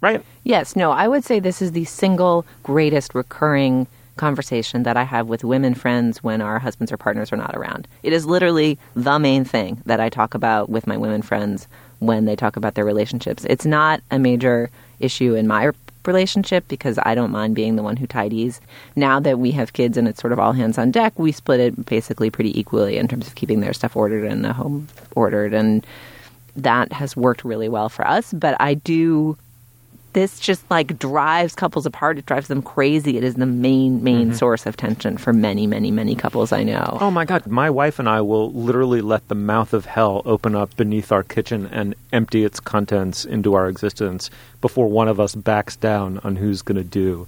Right? Yes. No, I would say this is the single greatest recurring conversation that I have with women friends when our husbands or partners are not around. It is literally the main thing that I talk about with my women friends when they talk about their relationships. It's not a major issue in my relationship because I don't mind being the one who tidies. Now that we have kids and it's sort of all hands on deck, we split it basically pretty equally in terms of keeping their stuff ordered and the home ordered and that has worked really well for us, but I do this just like drives couples apart. It drives them crazy. It is the main, main mm-hmm. source of tension for many, many, many couples I know. Oh my God. My wife and I will literally let the mouth of hell open up beneath our kitchen and empty its contents into our existence before one of us backs down on who's going to do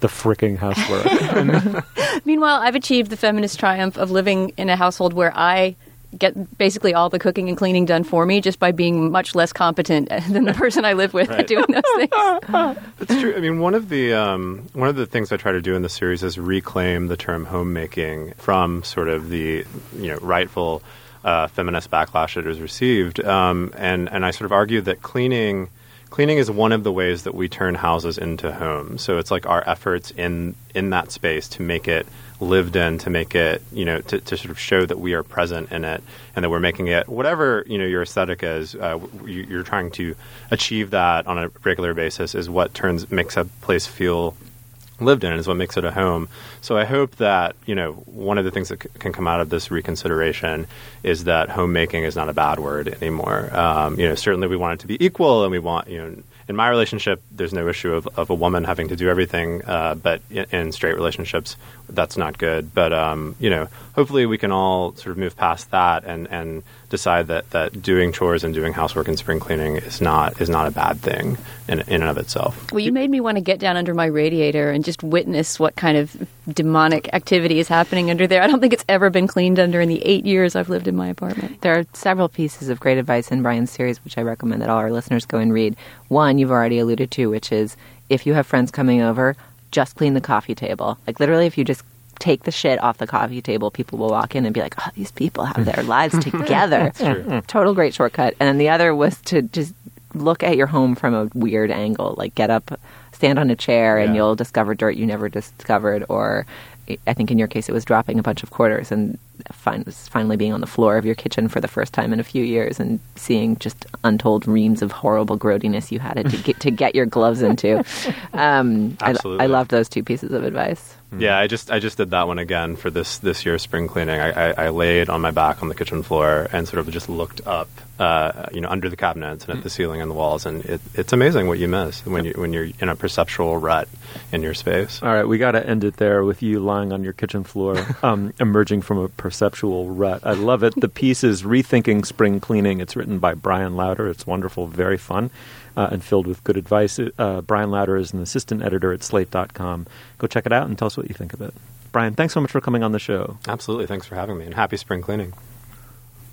the freaking housework. [laughs] [laughs] Meanwhile, I've achieved the feminist triumph of living in a household where I get basically all the cooking and cleaning done for me just by being much less competent [laughs] than the person I live with [laughs] at doing those things. [laughs] That's true. I mean, one of the um, one of the things I try to do in the series is reclaim the term homemaking from sort of the you know rightful uh, feminist backlash it has received, um, and and I sort of argue that cleaning cleaning is one of the ways that we turn houses into homes. So it's like our efforts in in that space to make it lived in to make it, you know, to, to sort of show that we are present in it and that we're making it whatever, you know, your aesthetic is, uh, you, are trying to achieve that on a regular basis is what turns, makes a place feel lived in is what makes it a home. So I hope that you know one of the things that c- can come out of this reconsideration is that homemaking is not a bad word anymore. Um, you know, certainly we want it to be equal, and we want you know in my relationship, there's no issue of, of a woman having to do everything, uh, but in, in, straight relationships, that's not good. But um, you know, hopefully, we can all sort of move past that and, and decide that, that doing chores and doing housework and spring cleaning is not is not a bad thing in, in and of itself. Well, you made me want to get down under my radiator and just witness what kind of demonic activity is happening under there. I don't think it's ever been cleaned under in the eight years I've lived in my apartment. There are several pieces of great advice in Bryan's series, which I recommend that all our listeners go and read. One you've already alluded to, which is if you have friends coming over, just clean the coffee table. Like literally, if you just take the shit off the coffee table, people will walk in and be like, "Oh, these people have their [laughs] lives together." Total great shortcut. And then the other was to just look at your home from a weird angle, like get up, stand on a chair, and you'll discover dirt you never discovered, or I think in your case it was dropping a bunch of quarters and finally being on the floor of your kitchen for the first time in a few years and seeing just untold reams of horrible grody-ness you had to [laughs] get to get your gloves into. Um, Absolutely. I, I loved those two pieces of advice. Mm-hmm. Yeah, I just I just did that one again for this this year's spring cleaning. I, I, I laid on my back on the kitchen floor and sort of just looked up, uh, you know, under the cabinets and at the ceiling and the walls, and it, it's amazing what you miss when you when you're in a perceptual rut in your space. All right, we got to end it there with you lying on your kitchen floor, [laughs] um, emerging from a perceptual rut. I love it. The piece is rethinking spring cleaning. It's written by Bryan Lowder. It's wonderful, very fun uh, and filled with good advice. Uh, Bryan Lowder is an assistant editor at Slate.com. Go check it out and tell us what you think of it. Bryan, thanks so much for coming on the show. Absolutely. Thanks for having me, and happy spring cleaning.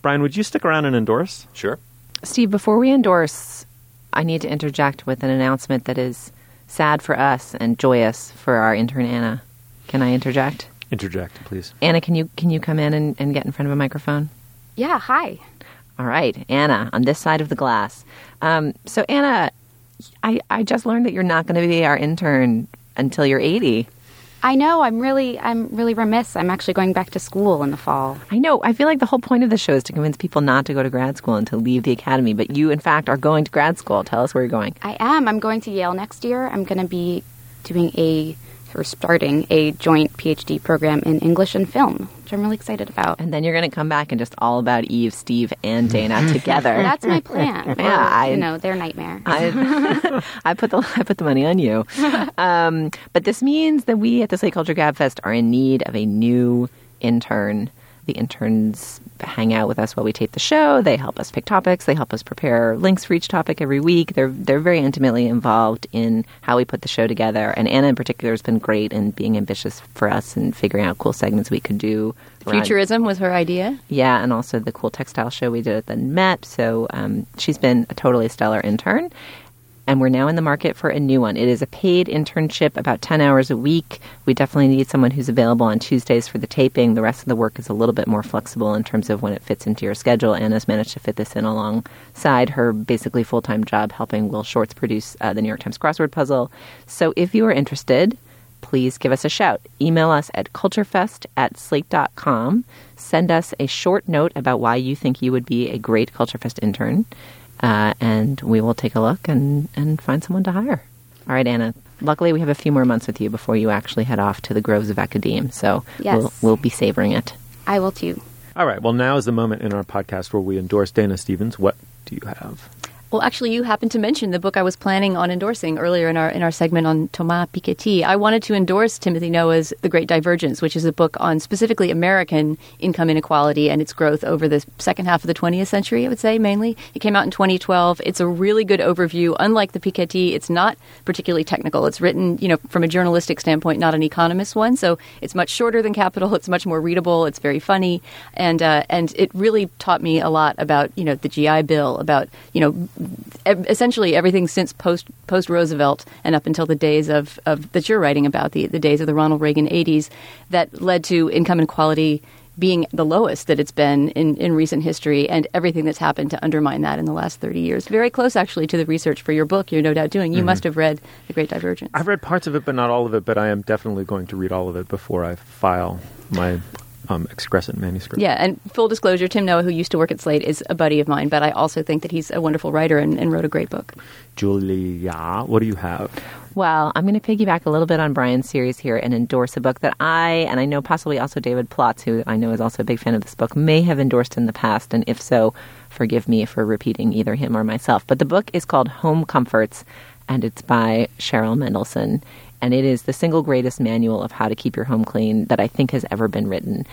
Bryan, would you stick around and endorse? Sure. Steve, before we endorse, I need to interject with an announcement that is sad for us and joyous for our intern Anna. Can I interject? Interject, please. Anna, can you can you come in and, and get in front of a microphone? Yeah, hi. All right, Anna, on this side of the glass. Um, so, Anna, I, I just learned that you're not going to be our intern until you're 80. I know. I'm really, I'm really remiss. I'm actually going back to school in the fall. I know. I feel like the whole point of the show is to convince people not to go to grad school and to leave the academy. But you, in fact, are going to grad school. Tell us where you're going. I am. I'm going to Yale next year. I'm going to be doing a or starting a joint PhD program in English and film, which I'm really excited about. And then you're going to come back and just all about Eve, Steve, and Dana [laughs] together. That's my plan. [laughs] yeah, I, you know, their nightmare. I, [laughs] I put the I put the money on you. Um, but this means that we at the Slate Culture Gab Fest are in need of a new intern. The interns hang out with us while we tape the show. They help us pick topics. They help us prepare links for each topic every week. They're they're very intimately involved in how we put the show together. And Anna in particular has been great in being ambitious for us and figuring out cool segments we could do. Futurism was her idea. yeah, and also the cool textile show we did at the Met. So um, she's been a totally stellar intern. And we're now in the market for a new one. It is a paid internship, about 10 hours a week. We definitely need someone who's available on Tuesdays for the taping. The rest of the work is a little bit more flexible in terms of when it fits into your schedule. Anna's managed to fit this in alongside her basically full time job helping Will Shortz produce uh, the New York Times crossword puzzle. So if you are interested, please give us a shout. Email us at culturefest at slate.com. Send us a short note about why you think you would be a great Culturefest intern. Uh, and we will take a look and, and find someone to hire. All right, Anna. Luckily, we have a few more months with you before you actually head off to the groves of academe. So Yes. we'll, we'll be savoring it. I will too. All right. Well, now is the moment in our podcast where we endorse Dana Stevens. What do you have? Well, actually, you happened to mention the book I was planning on endorsing earlier in our in our segment on Thomas Piketty. I wanted to endorse Timothy Noah's The Great Divergence, which is a book on specifically American income inequality and its growth over the second half of the 20th century. I would say mainly. It came out in 2012. It's a really good overview. Unlike the Piketty, it's not particularly technical. It's written, you know, from a journalistic standpoint, not an economist one. So it's much shorter than Capital. It's much more readable. It's very funny, and uh, and it really taught me a lot about you know the GI Bill, about you know essentially everything since post post Roosevelt and up until the days of, of that you're writing about the the days of the Ronald Reagan 80s that led to income inequality being the lowest that it's been in, in recent history and everything that's happened to undermine that in the last 30 years. Very close, actually, to the research for your book you're no doubt doing. You mm-hmm. must have read The Great Divergence. I've read parts of it, but not all of it. But I am definitely going to read all of it before I file my um, excrescent manuscript. Yeah, and full disclosure, Tim Noah, who used to work at Slate, is a buddy of mine, but I also think that he's a wonderful writer and, and wrote a great book. Julia, what do you have? Well, I'm going to piggyback a little bit on Bryan's series here and endorse a book that I, and I know possibly also David Plotz, who I know is also a big fan of this book, may have endorsed in the past. And if so, forgive me for repeating either him or myself. But the book is called Home Comforts, and it's by Cheryl Mendelson. And it is the single greatest manual of how to keep your home clean that I think has ever been written.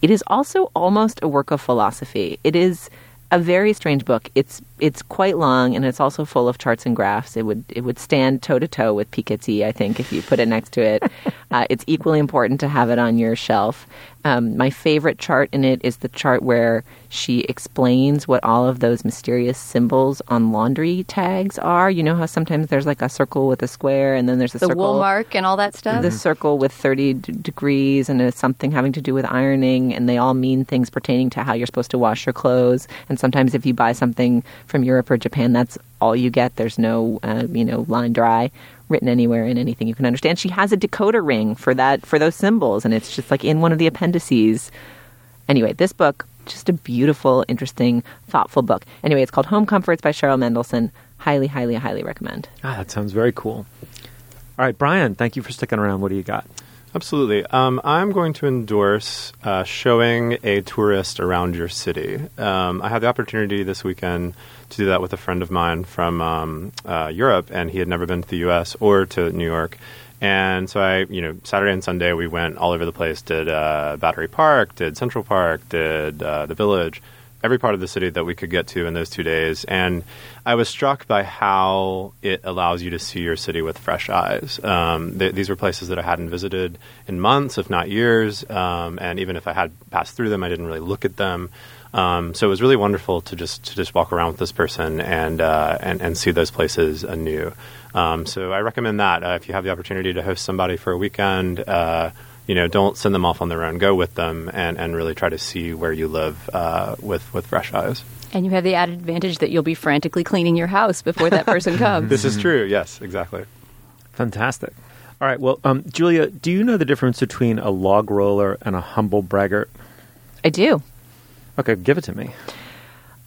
It is also almost a work of philosophy. It is a very strange book. It's it's quite long and it's also full of charts and graphs. It would it would stand toe to toe with Piketty, I think, if you put it next to it. [laughs] uh, it's equally important to have it on your shelf. Um, my favorite chart in it is the chart where she explains what all of those mysterious symbols on laundry tags are. You know how sometimes there's like a circle with a square, and then there's a The circle wool mark and all that stuff. the circle with 30 d- degrees and it's something having to do with ironing and they all mean things pertaining to how you're supposed to wash your clothes and sometimes if you buy something from europe or japan that's all you get there's no uh, you know line dry written anywhere in anything you can understand she has a decoder ring for that for those symbols and it's just like in one of the appendices anyway this book just a beautiful interesting thoughtful book anyway it's called home comforts by cheryl mendelson highly highly highly recommend Ah, that sounds very cool. All right, Bryan, thank you for sticking around. What do you got? Absolutely. Um, I'm going to endorse uh, showing a tourist around your city. Um, I had the opportunity this weekend to do that with a friend of mine from um, uh, Europe, and he had never been to the U.S. or to New York. And so I, you know, Saturday and Sunday we went all over the place. Did uh, Battery Park, did Central Park, did uh, the Village. every part of the city that we could get to in those two days. And I was struck by how it allows you to see your city with fresh eyes. Um, th- these were places that I hadn't visited in months, if not years. Um, and even if I had passed through them, I didn't really look at them. Um, so it was really wonderful to just to just walk around with this person and uh, and, and see those places anew. Um, so I recommend that uh, if you have the opportunity to host somebody for a weekend. Uh, you know, don't send them off on their own. Go with them and, and really try to see where you live uh, with with fresh eyes. And you have the added advantage that you'll be frantically cleaning your house before that person [laughs] comes. this is true. Yes, exactly. Fantastic. All right. Well, um, Julia, do you know the difference between a log roller and a humble braggart? I do. Okay, give it to me.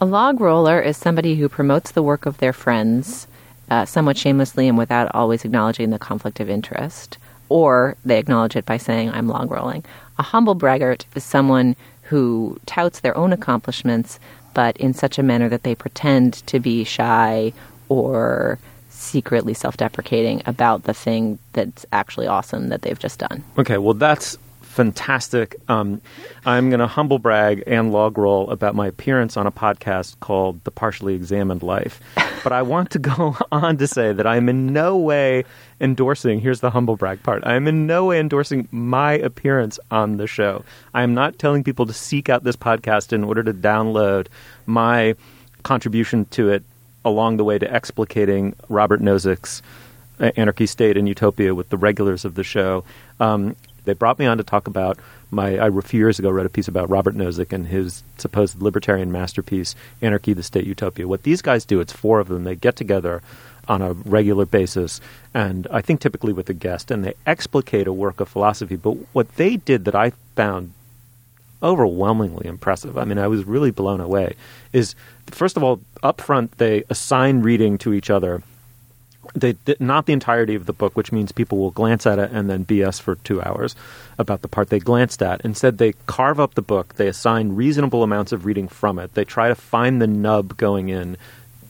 A log roller is somebody who promotes the work of their friends uh, somewhat shamelessly and without always acknowledging the conflict of interest or they acknowledge it by saying, I'm log rolling. A humble braggart is someone who touts their own accomplishments, but in such a manner that they pretend to be shy or secretly self deprecating about the thing that's actually awesome that they've just done. Okay, well, that's fantastic. Um, I'm going to humble brag and log roll about my appearance on a podcast called The Partially Examined Life. [laughs] But I want to go [laughs] on to say that I'm in no way endorsing, here's the humble brag part, I am in no way endorsing my appearance on the show. I am not telling people to seek out this podcast in order to download my contribution to it along the way to explicating Robert Nozick's uh, Anarchy State and Utopia with the regulars of the show. Um, they brought me on to talk about my. I a few years ago wrote a piece about Robert Nozick and his supposed libertarian masterpiece, Anarchy, the State, Utopia. What these guys do, it's four of them. They get together on a regular basis, and I think typically with a guest, and they explicate a work of philosophy. But what they did that I found overwhelmingly impressive. I mean, I was really blown away. Is first of all, up front, they assign reading to each other they not the entirety of the book, which means people will glance at it and then BS for two hours about the part they glanced at. Instead, they carve up the book. They assign reasonable amounts of reading from it. They try to find the nub going in.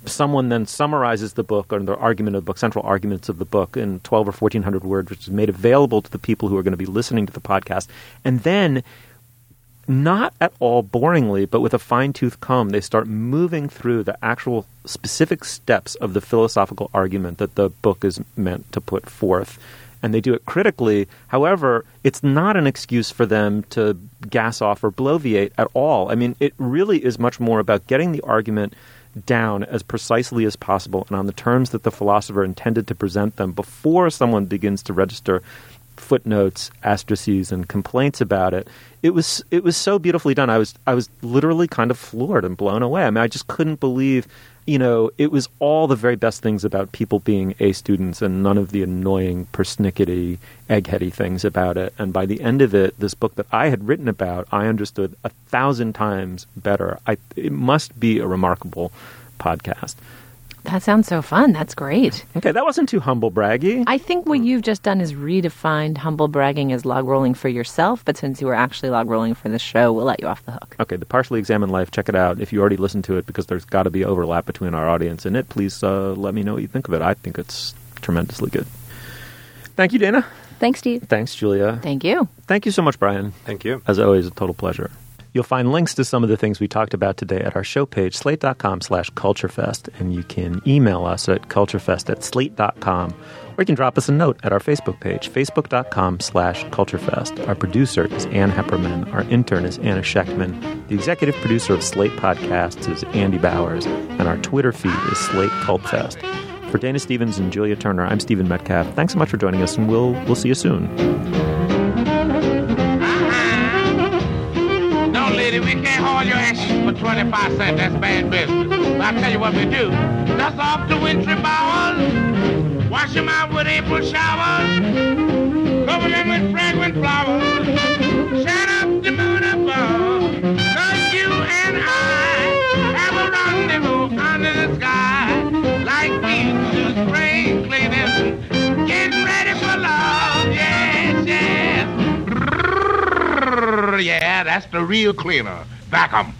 Someone then summarizes the book or the argument of the book, central arguments of the book in 12 or 1400 words, which is made available to the people who are going to be listening to the podcast. And then not at all boringly, but with a fine tooth comb, they start moving through the actual specific steps of the philosophical argument that the book is meant to put forth. And they do it critically. However, it's not an excuse for them to gas off or bloviate at all. I mean, it really is much more about getting the argument down as precisely as possible and on the terms that the philosopher intended to present them before someone begins to register footnotes, asterisks, and complaints about it. It was it was so beautifully done. I was I was literally kind of floored and blown away. I mean, I just couldn't believe. You know, it was all the very best things about people being A students and none of the annoying, persnickety, eggheady things about it. And by the end of it, this book that I had written about, I understood a thousand times better. I, it must be a remarkable podcast. That sounds so fun. That's great. Okay, that wasn't too humble braggy. I think what you've just done is redefined humble bragging as log rolling for yourself, but since you were actually log rolling for the show, we'll let you off the hook. Okay, the partially examined life. Check it out if you already listened to it, because there's got to be overlap between our audience and it. Please uh, let me know what you think of it. I think it's tremendously good. Thank you, Dana. Thanks, Steve. Thanks, Julia. Thank you. Thank you so much, Bryan. Thank you. As always, a total pleasure. You'll find links to some of the things we talked about today at our show page, slate.com slash culturefest, and you can email us at culturefest at slate.com, or you can drop us a note at our Facebook page, facebook.com slash culturefest. Our producer is Ann Heppermann. Our intern is Anna Shechtman. The executive producer of Slate Podcasts is Andy Bowers, and our Twitter feed is Slate Cultfest. For Dana Stevens and Julia Turner, I'm Stephen Metcalf. Thanks so much for joining us, and we'll, we'll see you soon. Lady, we can't haul your ashes for 25 cents. That's bad business. But I'll tell you what we do. Dust off the wintry bowels. Wash them out with April showers. Cover them with fragrant flowers. Shut up the moon above. Cause you and I have a rendezvous under the sky. Like beans to spring cleaning. Getting ready Yeah, that's the real cleaner. Back 'em.